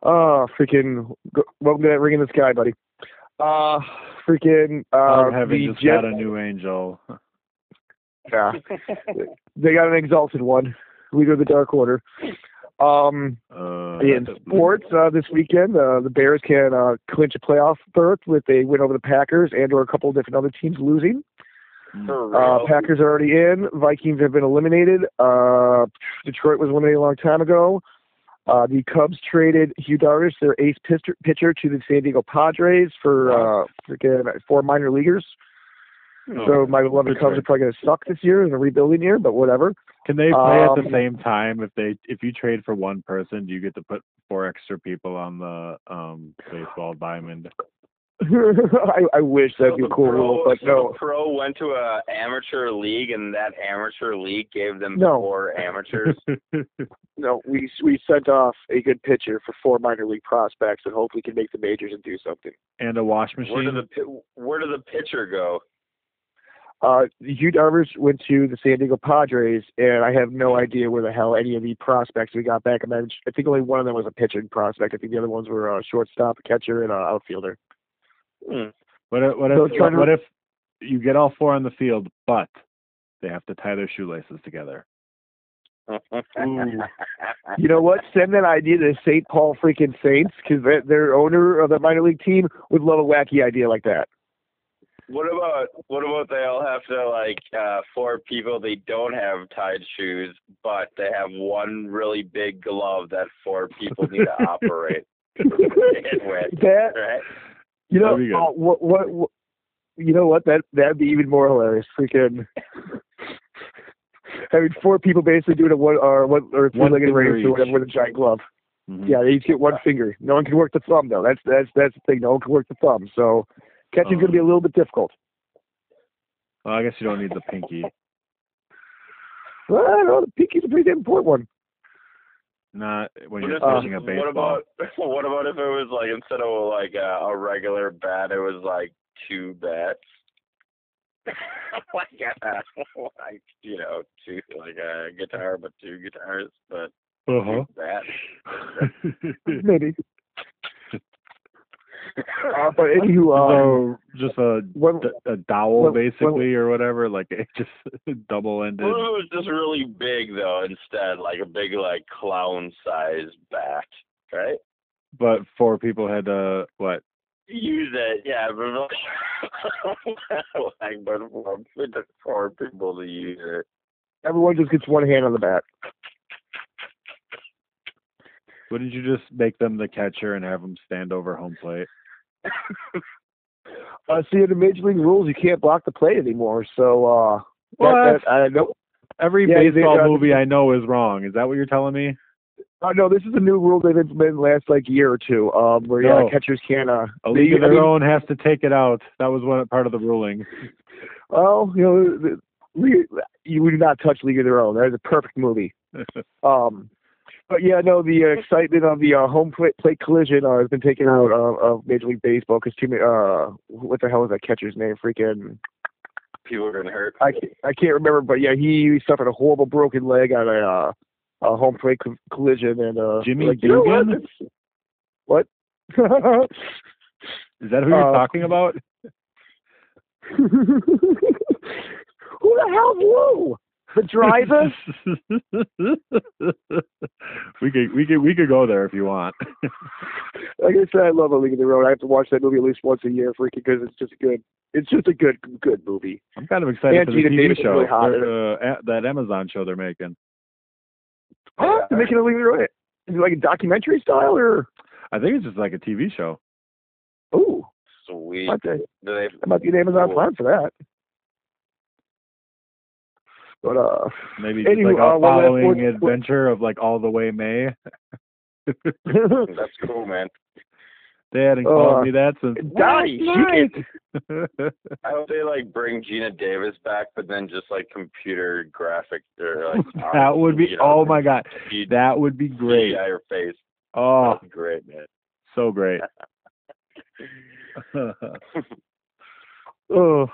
uh, freaking, go, welcome to that ring in the sky, buddy. Uh, freaking. Uh, heaven the just Jets- got a new angel. <laughs> yeah. they got an exalted one, leader of the Dark Order. Um, Uh, in sports uh, this weekend, uh, the Bears can uh, clinch a playoff berth with a win over the Packers and or a couple of different other teams losing. For Uh. Packers are already in. Vikings have been eliminated. Uh, Detroit was eliminated a long time ago. Uh, the Cubs traded Yu Darvish, their ace pitcher, pitcher, to the San Diego Padres for uh, freaking four minor leaguers. Oh, So my beloved Cubs trade. are probably going to suck this year in a rebuilding year, but whatever. Can they play at the Um, same time? If they if you trade for one person, do you get to put four extra people on the um baseball diamond? <laughs> I, I wish that'd be So the cool pro, but so no. the pro went to a amateur league, and that amateur league gave them No. four amateurs. <laughs> No, we we sent off a good pitcher for four minor league prospects and hope we can make the majors and do something. and a wash machine. where machine. did the where did the pitcher go? Uh, Hugh Darvers went to the San Diego Padres, and I have no idea where the hell any of the prospects we got back. I, mean, I think only one of them was a pitching prospect. I think the other ones were a shortstop, a catcher, and an outfielder. Hmm. What if, what So if trying to- what if you get all four on the field, but they have to tie their shoelaces together? <laughs> You know what? Send that idea to St. Paul freaking Saints because their owner of the minor league team would love a wacky idea like that. What about what about they all have to like uh four people they don't have tied shoes but they have one really big glove that four people need to <laughs> operate with, that right? You know That'd be good. uh, what, what what you know what that that'd be even more hilarious. Freaking <laughs> having four people basically doing a one or one or three legged finger race or whatever with a giant glove. Mhm. Yeah, they each get one finger. No one can work the thumb though. That's that's that's the thing. No one can work the thumb. So catching's Oh. gonna be a little bit difficult. Well, I guess you don't need the pinky. Well, I don't know. The pinky's a pretty damn important one. Not when What, you're if, pitching a baseball. what about <laughs> what about if it was like instead of like a, a regular bat, it was like two bats? <laughs> like, uh, <laughs> like you know, two like a guitar, but two guitars, but Uh-huh. two bats. Maybe. Uh, but anywho, <laughs> um, so just a when, a dowel well, basically or whatever, like <laughs> it just double ended. What it was just really big though instead, like a big like clown size bat, right? But four people had to what? Use it, yeah, but <laughs> like but for, for people to use it. everyone just gets one hand on the bat. Wouldn't you just make them the catcher and have them stand over home plate? Uh, see, in the major league rules, you can't block the plate anymore. So, uh, What? that, that, I know. Every Yeah, they- baseball uh, movie I know is wrong. Is that what you're telling me? Uh, no, this is a new rule they've implemented in the last like year or two. Um, where yeah, No. catchers can't. Uh, A they- league of I their mean, own has to take it out. That was one part of the ruling. Well, you know, the, League- you would not touch League of Their Own. That is a perfect movie. <laughs> Um, but yeah, no, the uh, excitement of the uh, home plate, plate collision uh, has been taken out of, of Major League Baseball because too many. Uh, what the hell is that catcher's name? Freaking. People are getting hurt. I can't, I can't remember, but yeah, he suffered a horrible broken leg on a, uh, a home plate co- collision, and uh, Jimmy like, you know what? It's- What? <laughs> Is that who you're Uh, talking about? <laughs> Who the hell's Lou? The driver? <laughs> we could we could we could go there if you want. <laughs> like I said, I love A League of Their Own. I have to watch that movie at least once a year, freaking, because it's just good. It's just a good, good movie. I'm kind of excited And for the Geena TV Davis show, really hot in uh, that Amazon show they're making. Huh? They're making A League of Their Own. Is it like a documentary style, or? I think it's just like a TV show. Ooh, Sweet. might be, Do they that might be an Amazon Cool. Prime for that. But uh, Maybe just Anywho, like a uh, one last following one- adventure of like all the way May. <laughs> that's cool, man. They hadn't Uh, called me that since Donnie, last shit. night. <laughs> I hope they like bring Geena Davis back, but then just like computer graphic or like <laughs> that would be you know, oh my god, you that would be great. CGI her face. Oh, That'd be great, man. so great. oh,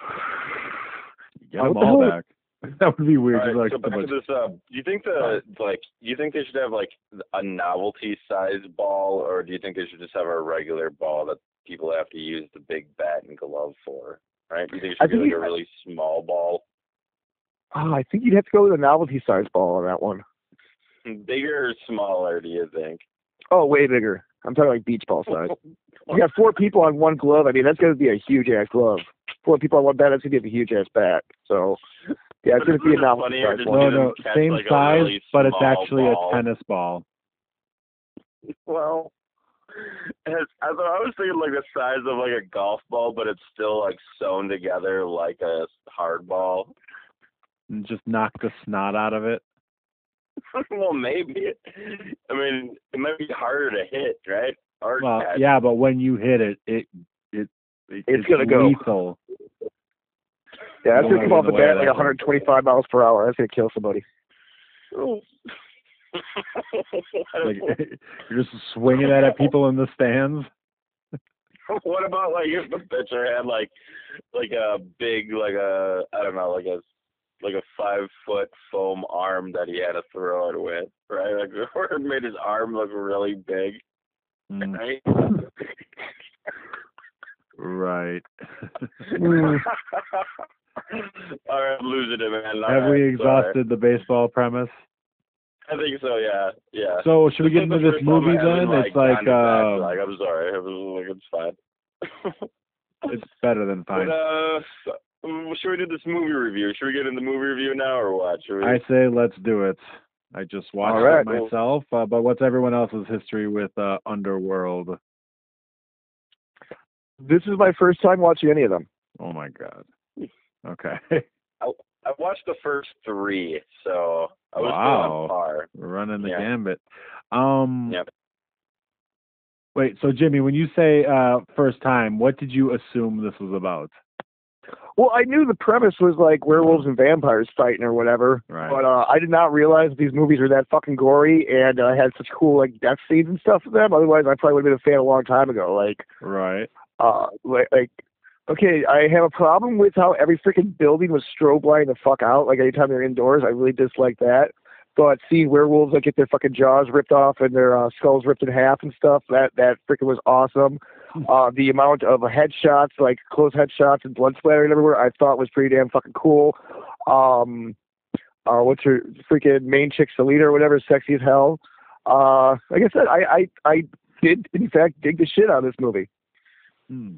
Get them all back. <laughs> That would be weird. Right, like so back to this. Uh, do you think the like? Do you think they should have like a novelty size ball, or do you think they should just have a regular ball that people have to use the big bat and glove for? Right? Do you think it I should be think like a really small ball, Ah, I think you'd have to go with a novelty size ball on that one. bigger or smaller? Do you think? Oh, way bigger. I'm talking like beach ball size. <laughs> You got four people on one glove. I mean, that's going to be a huge ass glove. Four people on one bat, that's going to be a huge ass bat. So, yeah, it's going to be a Isn't it funnier size one. no, no, same like, size, really but it's actually ball? a tennis ball. Well, it's, I, thought, I was thinking like the size of like a golf ball, but it's still like sewn together like a hard ball. And just knock the snot out of it. <laughs> well, maybe. I mean, it might be harder to hit, right? Or Well, catch. yeah, but when you hit it, it it It's gonna go. Lethal. Yeah, that's No gonna come off the the bat like 125 miles per hour. That's gonna kill somebody. Oh. <laughs> Like <laughs> you're just swinging that at people in the stands. <laughs> what about like if the pitcher had like like a big like a I don't know like a like a five foot foam arm that he had to throw it with, right? Like or it made his arm look really big, Mm, right? right. <laughs> All right, I'm losing it, man. All Have right, we sorry. exhausted the baseball premise? I think so. Yeah, yeah. So should we get into this movie I haven't, then? It's like gone back, uh, like I'm sorry. It was like it's fine. <laughs> it's better than fine. But uh, um, should we do this movie review? Should we get into the movie review now or what? We? I say let's do it. I just watched All right. it myself, uh, but what's everyone else's history with uh, Underworld? This is my first time watching any of them. Oh my god. Okay. I I watched the first three, so I was Wow. still on par. Running the Yeah. gambit. Um Yep. Wait, so Jimmy, when you say uh first time, what did you assume this was about? Well, I knew the premise was like werewolves and vampires fighting or whatever, Right. but uh, I did not realize these movies are that fucking gory and uh, had such cool like death scenes and stuff in them. Otherwise, I probably would have been a fan a long time ago. Like, Right. uh, like, like, okay, I have a problem with how every freaking building was strobe lighting the fuck out. Like anytime they're indoors, I really dislike that. But seeing werewolves like get their fucking jaws ripped off and their uh, skulls ripped in half and stuff, that that freaking was awesome. Uh, the amount of headshots, like close headshots and blood splattering everywhere, I thought was pretty damn fucking cool. Um, uh, what's her freaking main chick, Selena or whatever, sexy as hell. Uh, like I said, I, I I did in fact dig the shit out of this movie. Hmm.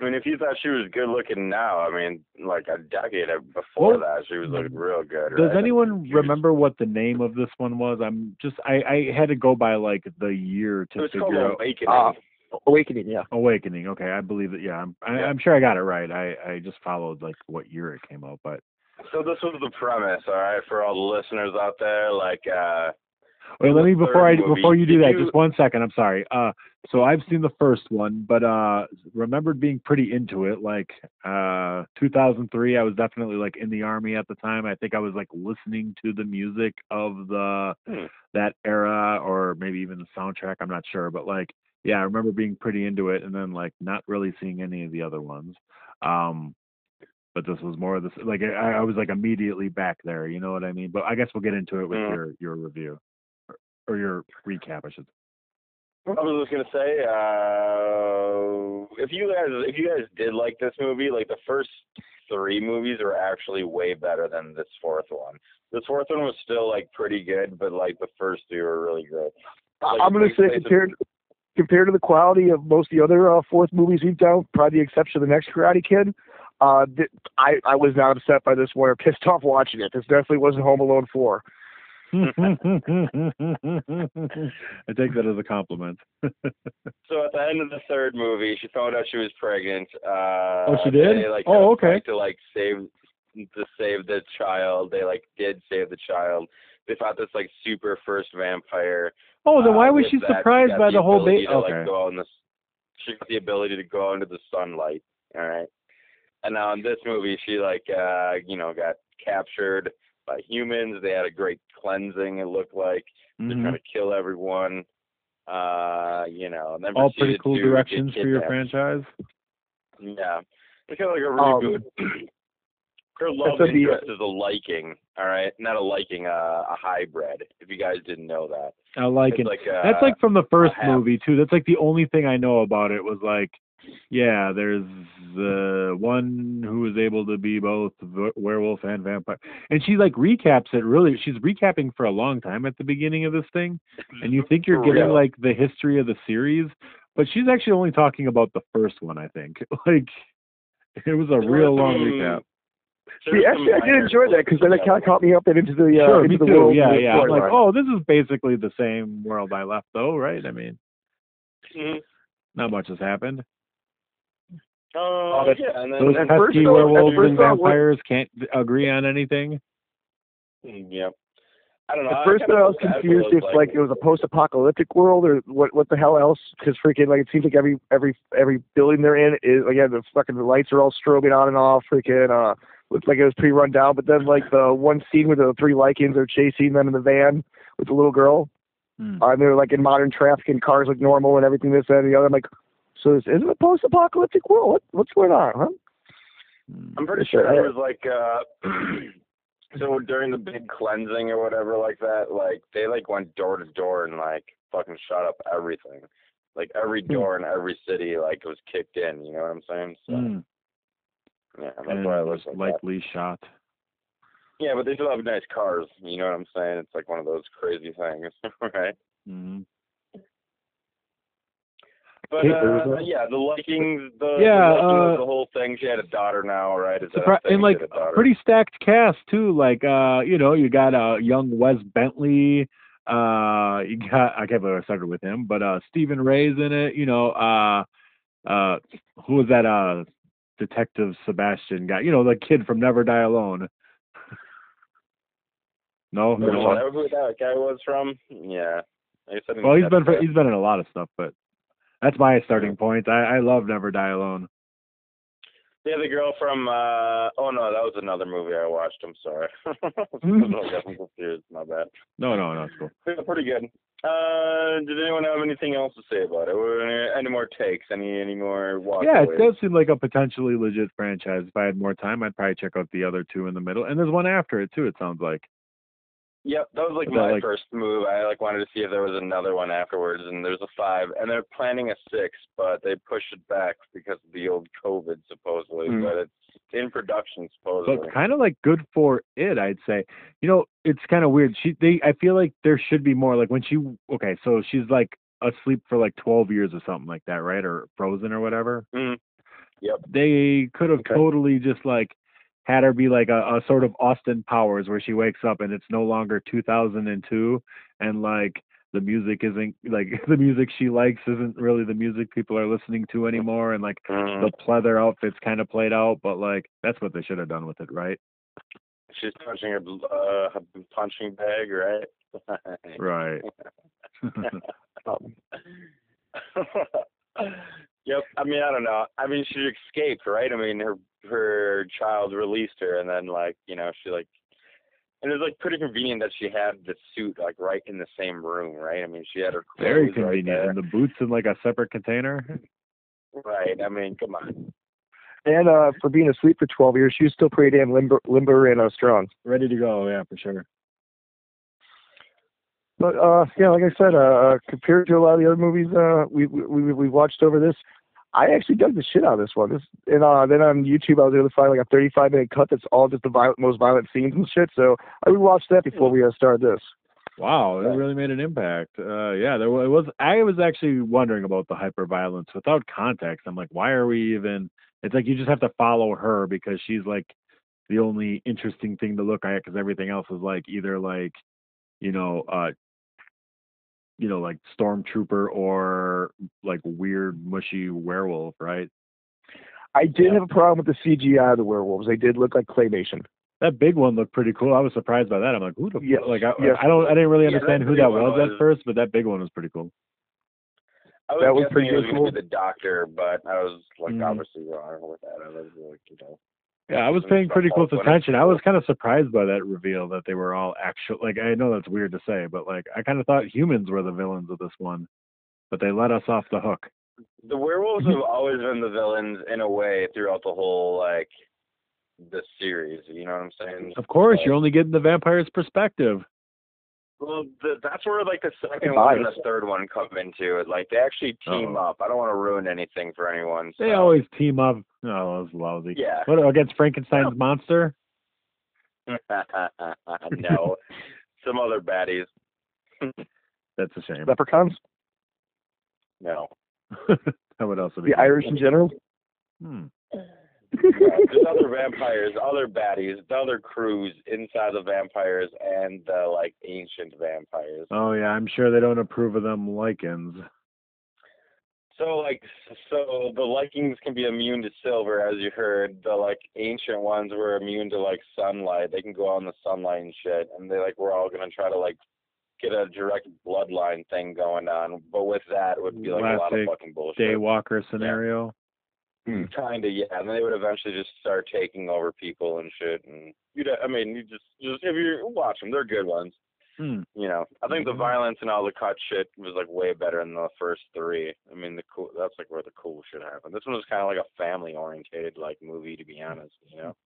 I mean, if you thought she was good looking now, I mean, like a decade before Well, that, she was looking real good. Does right? anyone She was- remember what the name of this one was? I'm just I, I had to go by like the year It to was called figure out Awakening. Uh, Awakening, yeah. Awakening. Okay, I believe that. Yeah, I'm I, Yeah. I'm sure I got it right. I I just followed like what year it came out, but so this was the premise, all right, for all the listeners out there. Like, uh, Wait, let me before I movie, before you do did that, you- just one second. I'm sorry. Uh, so I've seen the first one, but uh, remembered being pretty into it. Like uh, 2003, I was definitely like in the army at the time. I think I was like listening to the music of the Hmm. that era, or maybe even the soundtrack. I'm not sure, but like yeah, I remember being pretty into it, and then like not really seeing any of the other ones. Um, but this was more of this. Like I, I was like immediately back there. You know what I mean? But I guess we'll get into it with Mm. your your review or, your recap, I should. I was just gonna say, uh, if you guys if you guys did like this movie, like the first three movies are actually way better than this fourth one. This fourth one was still like pretty good, but like the first two were really good. Like, I'm gonna say compared compared to the quality of most of the other uh, fourth movies we've done, probably the exception of the next Karate Kid. Uh, th- I I was not upset by this one or pissed <laughs> off watching it. This definitely wasn't Home Alone four. I take that as a compliment. So at the end of the third movie, she found out she was pregnant. Uh, Oh, she did? They, like, Oh, okay. To like save to save the child, they like did save the child. They fought this like super first vampire. oh, then why uh, was she surprised by the whole ability bait? Okay. Like, go out in the, she got the ability to go into the sunlight. All right. And now in this movie, she like uh, you know got captured by humans. They had a great cleansing. It looked like they're Mhm. trying to kill everyone. Uh, you know, All pretty cool directions for your franchise. Yeah, it's kind of like a Um, reboot. <clears throat> Her love the, interest is a Lycan, all right, not a Lycan, uh, a hybrid. If you guys didn't know that, it's it. like uh, That's like from the first movie too. That's like the only thing I know about it was like, yeah, there's the one who was able to be both werewolf and vampire, and she like recaps it. Really, she's recapping for a long time at the beginning of this thing, and you think you're getting like the history of the series, but she's actually only talking about the first one. I think <laughs> like it was a There real long some- recap. there's See, actually, I did enjoy that because then it kind of caught me up and into the uh, sure, into me the too. world. Yeah, the yeah. I'm like, storyline. oh, this is basically the same world I left, though, right? I mean, Mhm. not much has happened. Uh, that's- yeah, and then Those at pesky first, though- at werewolves and though, what- vampires can't agree on anything. Mm, Yep. I don't know. At first, kinda I was felt bad for confused if like it was a post-apocalyptic world or what. What the hell else? Because freaking like it seems like every every every building they're in is like yeah, the fucking the lights are all strobing on and off. Freaking uh, looked like it was pretty run down. But then like the one scene where the three Lycans are chasing them in the van with the little girl, Hmm. uh, and they're like in modern traffic and cars look normal and everything this that and the other. I'm like, so this isn't a post-apocalyptic world. What what's going on, huh? I'm pretty sure it was like uh <clears throat> so during the big cleansing or whatever like that, like they like went door to door and like fucking shot up everything. Like every Hmm. door in every city like was kicked in, you know what I'm saying? So Hmm. yeah, that's And why it it was looks like that. likely shot. Yeah, but they still have nice cars, you know what I'm saying? It's like one of those crazy things, <laughs> right? hmm But uh, yeah, the Lycans, the Yeah, the, Lycan uh, the whole thing. She had a daughter now, right? Is that Surpri- and like had a pretty stacked cast too. Like uh, you know, you got uh young Wes Bentley. Uh, you got I can't believe I started with him, but uh, Stephen Rea's in it. You know, uh, uh, who was that? Uh, Detective Sebastian guy. You know, the kid from Never Die Alone. <laughs> no, Is no. that who that guy was from? Yeah. Well, he's that's been for, he's been in a lot of stuff, but that's my starting point. I, I love Never Die Alone. The girl from uh oh no, that was another movie I watched, I'm sorry. I got confused, my bad. No, no, no, it's cool. <laughs> Yeah, pretty good. Uh did anyone have anything else to say about it? Were any, any more takes? Any any more? Yeah, it does seem like a potentially legit franchise. If I had more time, I'd probably check out the other two in the middle. And there's one after it too. It sounds like. Yep, that was like my like- first move. I like wanted to see if there was another one afterwards, and there's a five, and they're planning a six, but they pushed it back because of the old COVID supposedly. Hmm. But it's in production supposedly. But kind of like good for it, I'd say. You know, it's kind of weird. She, they, I feel like there should be more. Like when she, okay, so she's like asleep for like 12 years or something like that, right? Or frozen or whatever. Mhm. Yep. They could have Okay. totally just like had her be like a, a sort of Austin Powers where she wakes up and it's no longer 2002 and like the music isn't like <laughs> the music she likes isn't really the music people are listening to anymore and like Mhm. the pleather outfits kind of played out but like that's what they should have done with it right She's punching her uh, her punching bag, right? <laughs> right <laughs> Um, yep. I mean, I don't know. I mean, she escaped, right? I mean, her her child released her, and then like you know she like, and it was like pretty convenient that she had the suit like right in the same room, right? I mean, she had her clothes very right convenient there. and the boots in like a separate container Right. I mean, come on. and uh, for being asleep for 12 years, she was still pretty damn limber, limber and uh, strong. ready to go yeah for sure But uh, yeah, like I said, uh, compared to a lot of the other movies uh, we we we we watched over this, I actually dug the shit out of this one. This and uh, then on YouTube, I was able to find like a 35 minute cut that's all just the violent, most violent scenes and shit. So I rewatched that before we uh, started this. Wow, it really made an impact. Uh, yeah, there it was. I was actually wondering about the hyper violence without context. I'm like, why are we even? It's like you just have to follow her because she's like the only interesting thing to look at because everything else is like either like, you know, uh, you know, like stormtrooper or like weird mushy werewolf, right? I did have a problem with the CGI of the werewolves. They did look like claymation. That big one looked pretty cool. I was surprised by that. I'm like, who the Yes, like? I, yes. I don't. I didn't really Yeah, understand who that one was, was- at first, but that big one was pretty cool. I was That was guessing pretty it was good, gonna be cool. the doctor, but I was like Mhm. obviously wrong with that. I was like, you know. Yeah, I was paying pretty close attention. I was kind of surprised by that reveal that they were all actual. Like, I know that's weird to say, but like, I kind of thought humans were the villains of this one, but they let us off the hook. The werewolves mm-hmm. have always been the villains in a way throughout the whole like the series. You know what I'm saying? Of course, Like, you're only getting the vampire's perspective. Well, the, that's where like the second one and the third one come into it. Like they actually team Uh-oh. up. I don't want to ruin anything for anyone. They always team up. Oh, that was lousy. Yeah. What against Frankenstein's monster? <laughs> no, some other baddies. That's a shame. Leprechauns, No. <laughs> what else would it the be? Irish in general. Hmm. Yeah, there's other vampires, other baddies, the other crews inside the vampires and the like ancient vampires. Oh yeah, I'm sure they don't approve of them Lycans. So like so the Lycans can be immune to silver, as you heard. The like ancient ones were immune to like sunlight. They can go out in the sunlight and shit, and they like we're all gonna try to like get a direct bloodline thing going on. But with that, it would be like a lot of fucking bullshit. Daywalker scenario. Kinda, yeah. And they would eventually just start taking over people and shit. And you, would I mean, you just, just if you watch them, they're good ones. Hmm. You know, I think the violence and all the cut shit was like way better than the first three. I mean, the cool, that's like where the cool shit happened. This one was kind of like a family oriented like movie, to be honest. You know.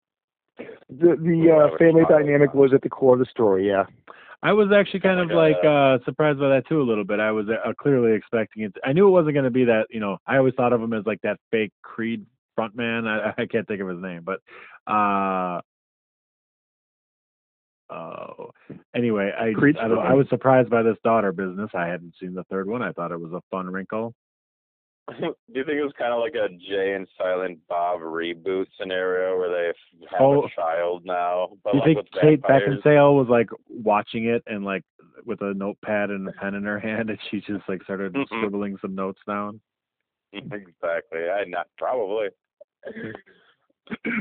The the uh, family dynamic was at the core of the story. Yeah. I was actually kind of Like, uh surprised by that too a little bit. I was uh, clearly expecting it. I knew it wasn't going to be that. You know, I always thought of him as like that fake Creed frontman. I, I can't think of his name, but uh oh. Anyway, I I, don't, I was surprised by this daughter business. I hadn't seen the third one. I thought it was a fun wrinkle. <laughs> Do you think it was kind of like a Jay and Silent Bob reboot scenario where they have Oh. a child now, but Do you like think Kate vampires? Beckinsale was like watching it and like with a notepad and a pen in her hand, and she just like started <laughs> scribbling some notes down? exactly. I not probably. I don't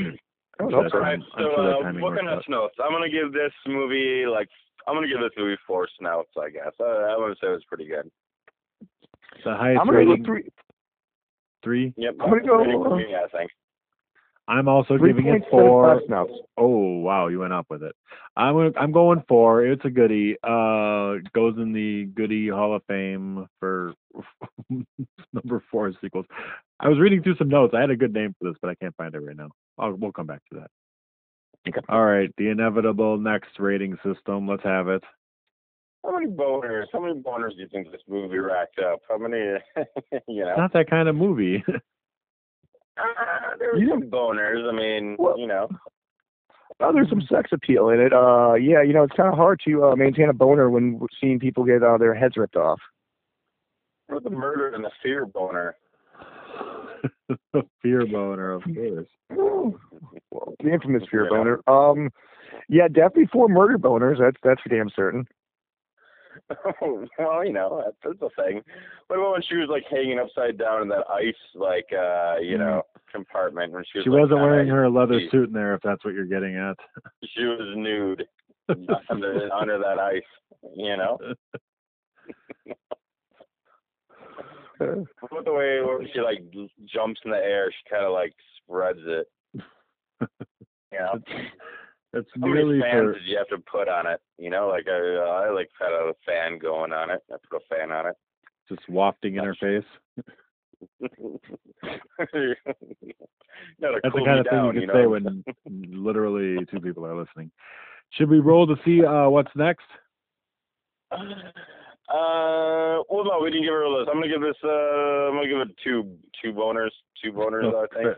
know. That's All sir. right, I'm so uh, what kind of out. snouts? I'm gonna give this movie like I'm gonna give this movie four snouts. I guess I, I would say it was pretty good. The highest I'm gonna go rating three three. Yep, I'm gonna go, rating for I think. I'm also three giving it seven four. Oh wow, you went up with it. I'm gonna, I'm going for it's a goodie. Uh, goes in the goodie Hall of Fame for <laughs> number four sequels. I was reading through some notes. I had a good name for this, but I can't find it right now. I'll, we'll come back to that. Okay. All right, the inevitable next rating system. Let's have it. How many boners? How many boners do you think this movie racked up? How many? <laughs> you know, It's not that kind of movie. <laughs> uh, there were some boners. I mean, Well- you know. <laughs> Oh, there's some sex appeal in it. Uh, yeah, you know, it's kind of hard to uh, maintain a boner when seeing people get uh, their heads ripped off. Or the murder and the fear boner. The fear boner, of course. Well, the infamous fear boner. Um, yeah, definitely four murder boners. That's that's for damn certain. <laughs> well, you know, that's, that's a thing. What about when she was like hanging upside down in that ice, like, uh, you know, compartment when she was She like, wasn't wearing her leather suit in there, if that's what you're getting at. <laughs> She was nude <laughs> under under that ice, you know. What the way where she like jumps in the air? She kind of like spreads it. You know, It's how many fans for did you have to put on it? You know, like I, I like had a fan going on it. I put a fan on it. just wafting in her face. <laughs> That's cool the kind of thing you you can say when <laughs> literally two people are listening. Should we roll to see uh, what's next? Uh, well, no, we didn't give her a list. I'm gonna give this. Uh, I'm gonna give it two, two boners, two boners. I <laughs> think.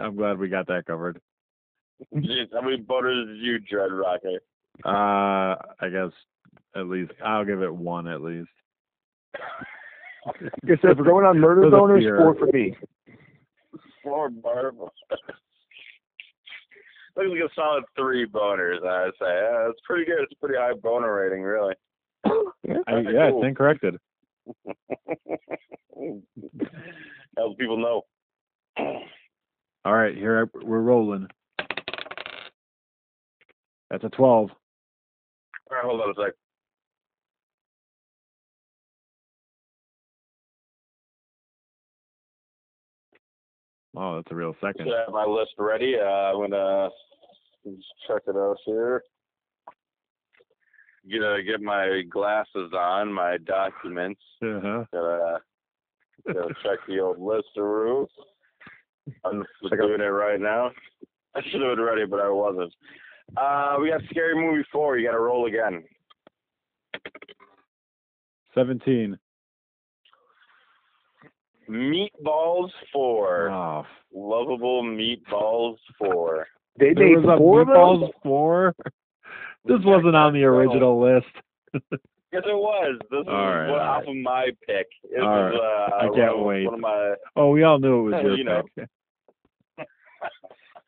I'm glad we got that covered. Jeez, How many boners did you Dread Rocker? Uh, I guess at least I'll give it one at least. like I said, if we're going on murder For boners, fear. four for me. Four boners. <laughs> Looks like a solid three boners. I'd say. Yeah, it's pretty good. It's a pretty high boner rating, really. I, yeah, cool. it's incorrected. <laughs> Help people know. All right, here I- we're rolling. That's a twelve. All right, hold on a sec. Oh, that's a real second. I have my list ready? Uh, I'm gonna just check it out here. Gonna get my glasses on, my documents. Uh-huh. Gotta, gotta check the old list of through. I'm just doing it right now. I should have been ready, but I wasn't. Uh, we got Scary Movie 4. You gotta roll again. Seventeen. Meatballs 4. Oh, Lovable Meatballs 4. They there made was a four of meatballs those. four. <laughs> This wasn't on the original list. <laughs> Yes, it was. This is All right, one all off of my pick. It All was, uh, I can't of- wait. One of my. Oh, we all knew it was <laughs> your You know.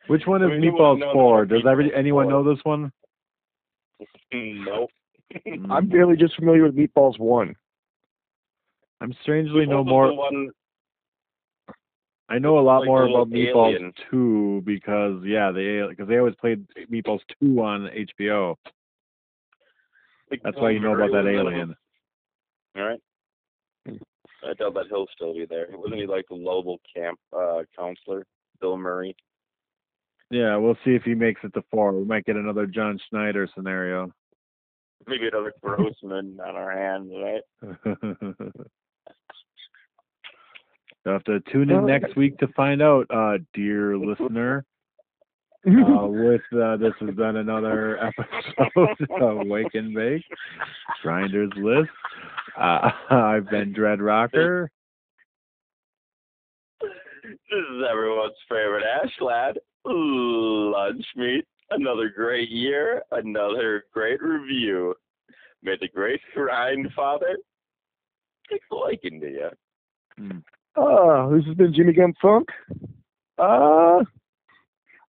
Pick. Which one is Meatballs it four? known as Does every anyone know this one? Nope. Mm. I'm barely just familiar with Meatballs One. I'm strangely no more. One, I know a lot Like more a about Meatballs alien. 2 because yeah, they because they always played Meatballs 2 on HBO. Like That's why you know about that Bill Murray was in alien. All right. I doubt that he'll still be there. It wasn't he like the local camp uh counselor, Bill Murray? Yeah, we'll see if he makes it to four. We might get another John Schneider scenario. Maybe another Grossman <laughs> on our hands, right? <laughs> You'll have to tune in next week to find out, uh, dear listener. Uh, <laughs> with uh, this has been another episode of Wake and Bake, Grinders List. Uh, I've been Dread Rocker. This is everyone's favorite Ash lad, lunch meat. Another great year, another great review. May the great grind father take a liking to you. Hmm. Uh, this has been Jimmy Gun Funk. Uh,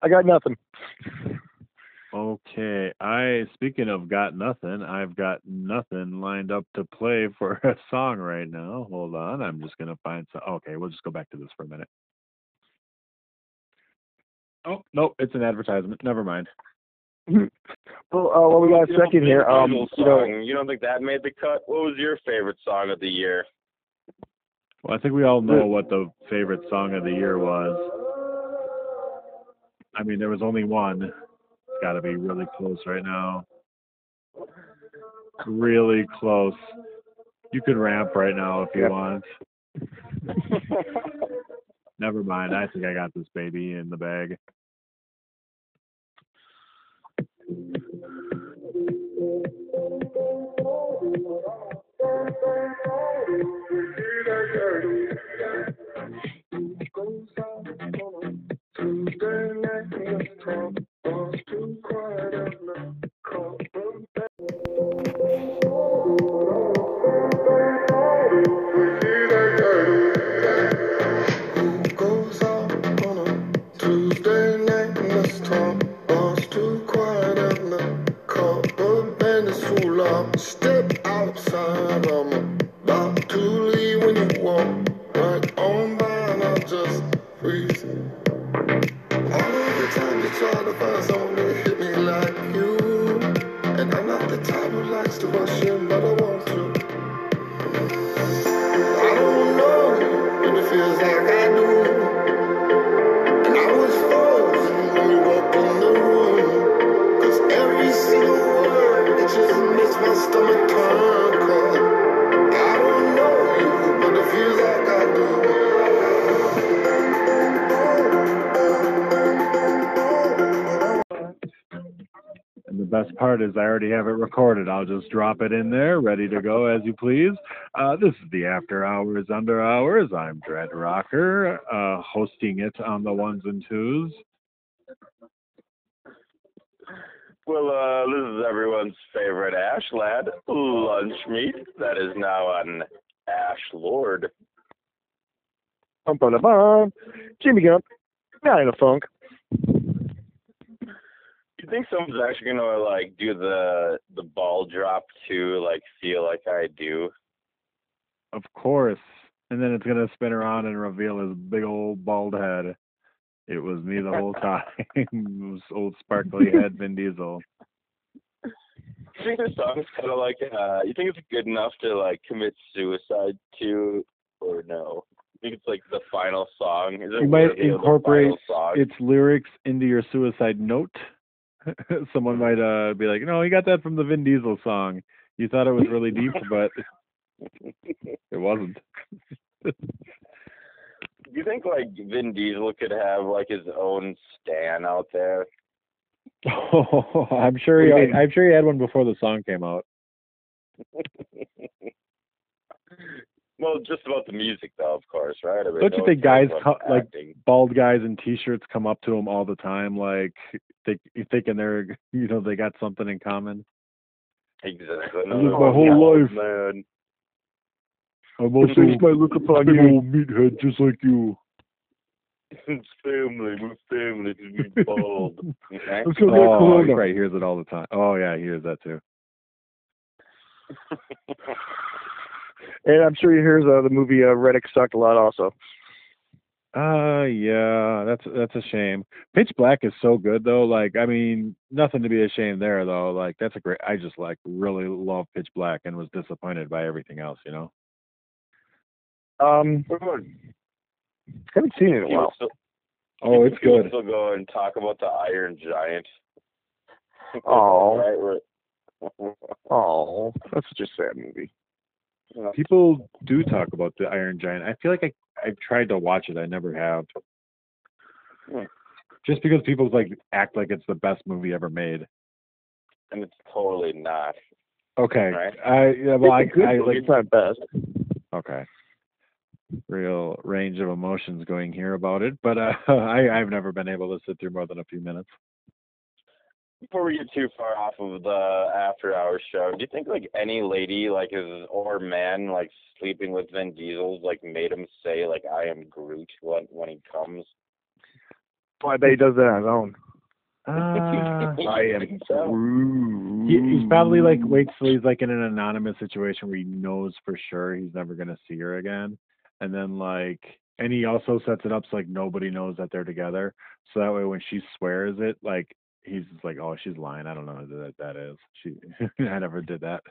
I got nothing. Okay, I speaking of got nothing, I've got nothing lined up to play for <laughs> a song right now. Hold on, I'm just gonna find some. Okay, we'll just go back to this for a minute. Oh nope, it's an advertisement. Never mind. <laughs> Well, uh, well, we got a You second here. Um, Diesel you know, you don't think that made the cut? What was your favorite song of the year? Well, I think we all know what the favorite song of the year was. I mean, there was only one. It's got to be really close right now. Really close. You could ramp right now if you Yep. want. <laughs> Never mind. I think I got this baby in the bag. Full best part is I already have it recorded. I'll just drop it in there, ready to go as you please. Uh, this is the After Hours Under Hours. I'm Dread Rocker, uh, hosting it on the ones and twos. Well, uh, this is everyone's favorite Ash lad, lunch meat. That is now on Ash Lord. bum, bum, bum. Jimmy Gun, not in a funk. You think someone's actually gonna like do the the ball drop too, like feel like I do? Of course. And then it's going to spin around and reveal his big old bald head. It was me the whole <laughs> time. <laughs> it was old sparkly head Vin Diesel. You think this song's kind of like, uh, you think it's good enough to like commit suicide to, or no? You think it's like the final song? Is it You might worthy of the incorporate its lyrics into your suicide note. <laughs> Someone might uh, be like, no, you got that from the Vin Diesel song. You thought it was really deep, but it wasn't. Do you think like Vin Diesel could have like his own stand out there? Oh, <laughs> I'm sure he, What mean? I'm sure he had one before the song came out. <laughs> Well, just about the music though, of course, right? I mean, Don't you think guys co- like- Bald guys in T-shirts come up to him all the time, like think, thinking they're, you know, they got something in common. Exactly. I live my whole life. man. I'm The face might look upon big you. old meathead just like you. It's <laughs> family. My family to be bald. Okay. Let's go Oh, Corona. he probably hears it all the time. Oh yeah, he hears that too. <laughs> And I'm sure he hears uh, the movie uh, Riddick sucked a lot also. Uh, yeah, that's that's a shame. Pitch Black is so good though. Like, I mean, nothing to be ashamed there though. Like, that's a great. I just like really love Pitch Black and was disappointed by everything else. You know. Um, haven't seen it in a while. still, Oh, it's you good. still go and talk about the Iron Giant. <laughs> Aw. right. Where, Oh, that's such a sad movie. People do talk about the Iron Giant. I feel like I I've tried to watch it. I never have. Hmm. Just because people like act like it's the best movie ever made. and it's totally not. Okay. Right. I yeah, well I It's a good I movie, like it's not best. okay. Real range of emotions going here about it, but uh, <laughs> I I've never been able to sit through more than a few minutes. Before we get too far off of the after hours show, do you think like any lady like is or man like sleeping with Vin Diesel like made him say like I am Groot when when he comes? Well, I bet he does that on his own. <laughs> Uh, I am Groot. he, he's probably like waits till he's like in an anonymous situation where he knows for sure he's never gonna see her again, and then like, and he also sets it up so like nobody knows that they're together, so that way when she swears it, like he's just like, oh, she's lying. I don't know that that is. She, <laughs> I never did that.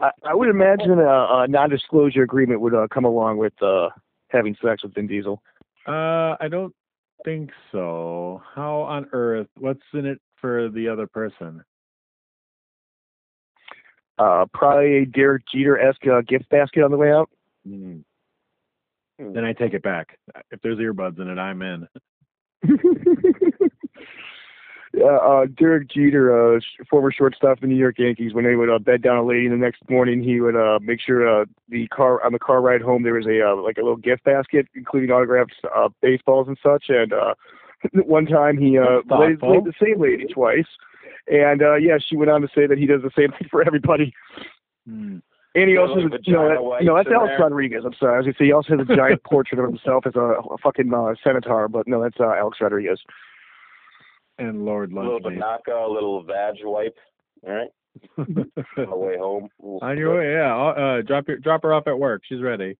I, I would imagine a, a non-disclosure agreement would uh, come along with uh, having sex with Vin Diesel. Uh, I don't think so. How on earth? What's in it for the other person? Uh, probably a Derek Jeter-esque uh, gift basket on the way out. Hmm. Then I take it back. If there's earbuds in it, I'm in. <laughs> Yeah, uh, Derek Jeter, uh, sh- former shortstop of the New York Yankees, when they would uh, bed down a lady, the next morning he would uh, make sure uh, the car on the car ride home there was a uh, like a little gift basket, including autographed uh, baseballs and such. And uh, <laughs> one time he uh, laid, laid the same lady twice, and uh, yeah, she went on to say that he does the same thing for everybody. Hmm. And he also has, a- no, vagina that, no, that's Alex there. Rodriguez. I'm sorry. I was gonna say he also has a giant <laughs> portrait of himself as a, a fucking uh, centaur, but no, that's uh, Alex Rodriguez. And Lord A little loves banaka, a little vag wipe. All right, on the way home. Ooh, <laughs> On your way, yeah. Uh, drop your, drop her off at work. She's ready.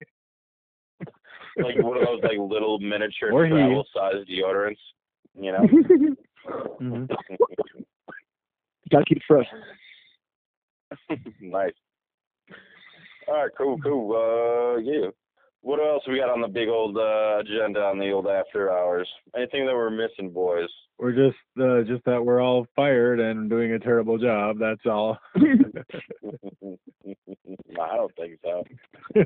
Like one of those like <laughs> little miniature Or he. travel size deodorants. You know. hmm Gotta keep it fresh. nice. All right, cool, cool. Uh, yeah. What else we got on the big old uh, agenda on the old after hours? Anything that we're missing, boys? We're just uh, just that we're all fired and doing a terrible job. That's all. <laughs> <laughs> I don't think so. <laughs>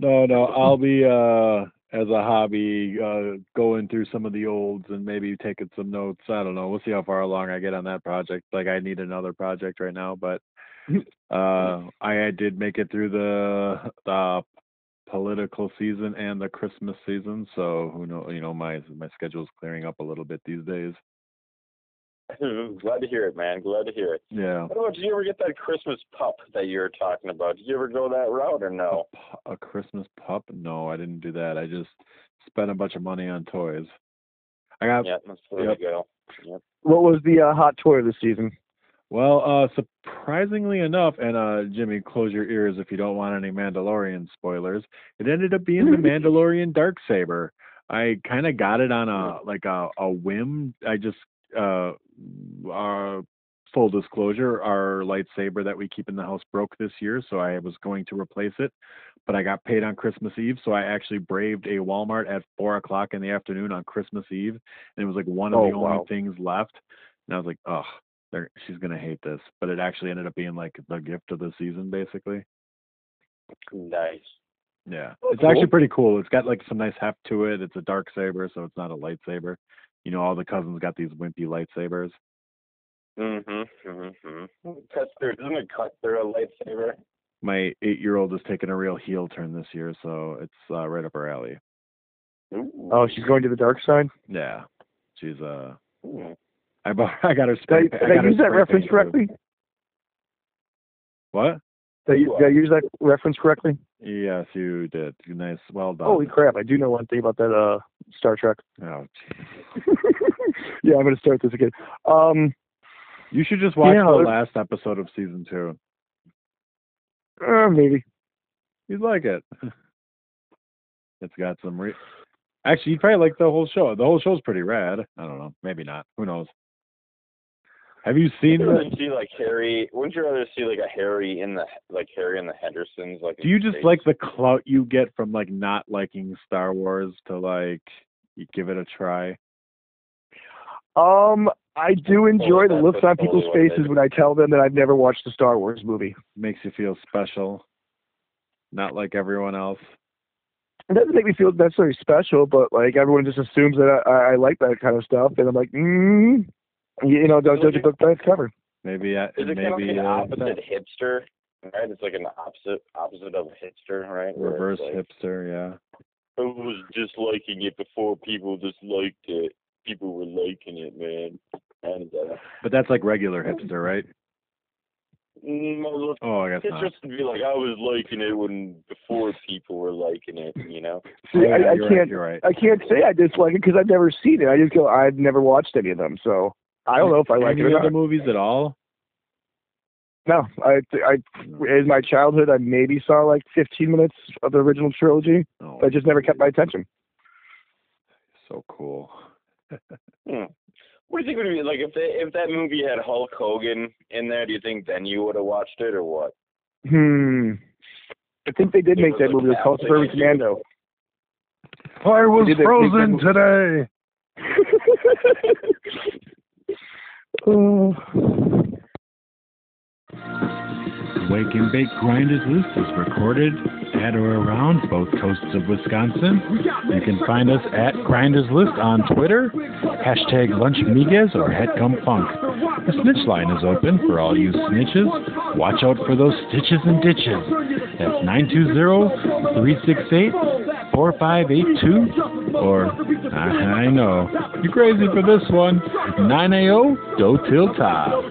no, no. I'll be uh as a hobby uh going through some of the olds and maybe taking some notes. I don't know. We'll see how far along I get on that project. Like I need another project right now, but <laughs> uh I, did make it through the the political season and the Christmas season, so who know you know my my schedule's clearing up a little bit these days. <laughs> Glad to hear it, man. Glad to hear it. Yeah. What about, did you ever get that Christmas pup that you were talking about? Did you ever go that route or no? A, a Christmas pup? No, I didn't do that. I just spent a bunch of money on toys. I got Yeah, that's the way Yep. to go. Yep. What was the uh, hot toy of the season? well, uh surprisingly enough, and uh Jimmy, close your ears if you don't want any Mandalorian spoilers. It ended up being the <laughs> Mandalorian dark saber. I kind of got it on a like a a whim. I just uh our full disclosure, our lightsaber that we keep in the house broke this year, so I was going to replace it. But I got paid on Christmas Eve, so I actually braved a Walmart at four o'clock in the afternoon on Christmas Eve, and it was like one of Oh, the only wow. things left. And I was like, oh, she's gonna hate this. But it actually ended up being like the gift of the season, basically. Nice. Yeah, Oh, it's actually pretty cool. It's got like some nice heft to it. It's a dark saber, so it's not a lightsaber. You know, all the cousins got these wimpy lightsabers. Mm-hmm. Mm-hmm. Cut through. Doesn't it cut through a lightsaber? My eight-year-old is taking a real heel turn this year, so it's uh, right up her alley. Ooh. Oh, she's going to the dark side. Yeah, she's uh, Ooh. I bought, <laughs> I got her Did I, did pa- I got her use that reference correctly? What? Did I, u- did I use that reference correctly? Yes, you did. Nice, well done. Holy crap! I do know one thing about that uh, Star Trek. Oh, <laughs> yeah, I'm gonna start this again. Um, you should just watch Yeah, the last episode of season two. uh, maybe. You'd like it. <laughs> It's got some. Re- Actually, you'd probably like the whole show. The whole show's pretty rad. I don't know. Maybe not. Who knows? Have you seen Wouldn't you rather see like Harry? Wouldn't you rather see like a Harry in the like Harry and the Hendersons? Like Do you just States? like the clout you get from like not liking Star Wars to like you give it a try? Um, I do enjoy the looks on people's faces when I tell them that I've never watched a Star Wars movie. Makes you feel special, not like everyone else. It doesn't make me feel necessarily special, but like everyone just assumes that I, I like that kind of stuff, and I'm like, mm, you, you know, don't judge a book by its cover. Maybe uh, Is it kind of like maybe an uh, opposite hipster? Right, it's like an opposite opposite of a hipster, right? Reverse like, hipster. Yeah. I was disliking it before people disliked it. People were liking it, man. And uh, But that's like regular hipster, right? mm, Oh, I guess it's not. just to be like I was liking it when before people were liking it, you know. See, yeah, I, I can't, Right, right. I can't say I dislike it because I've never seen it. I just go, I've never watched any of them, so I don't know if I like Any it or other not. movies at all? No, I, I, in my childhood, I maybe saw like 15 minutes of the original trilogy, Oh, but it just never kept my attention. so cool. Hmm. What do you think would be like if they, if that movie had Hulk Hogan in there? Do you think then you would have watched it or what? Hmm. I think they did It make that movie. It was called half Suburban Commando. I was Did they make frozen today. <laughs> oh. Wake and Bake Grinders List is recorded at or around both coasts of Wisconsin. You can find us at Grinders List on Twitter, hashtag LunchMigas or HeadComeFunk. The snitch line is open for all you snitches. Watch out for those stitches and ditches. That's 920-368-4582 or, I, I know, you're crazy for this one, 9AO, go till top.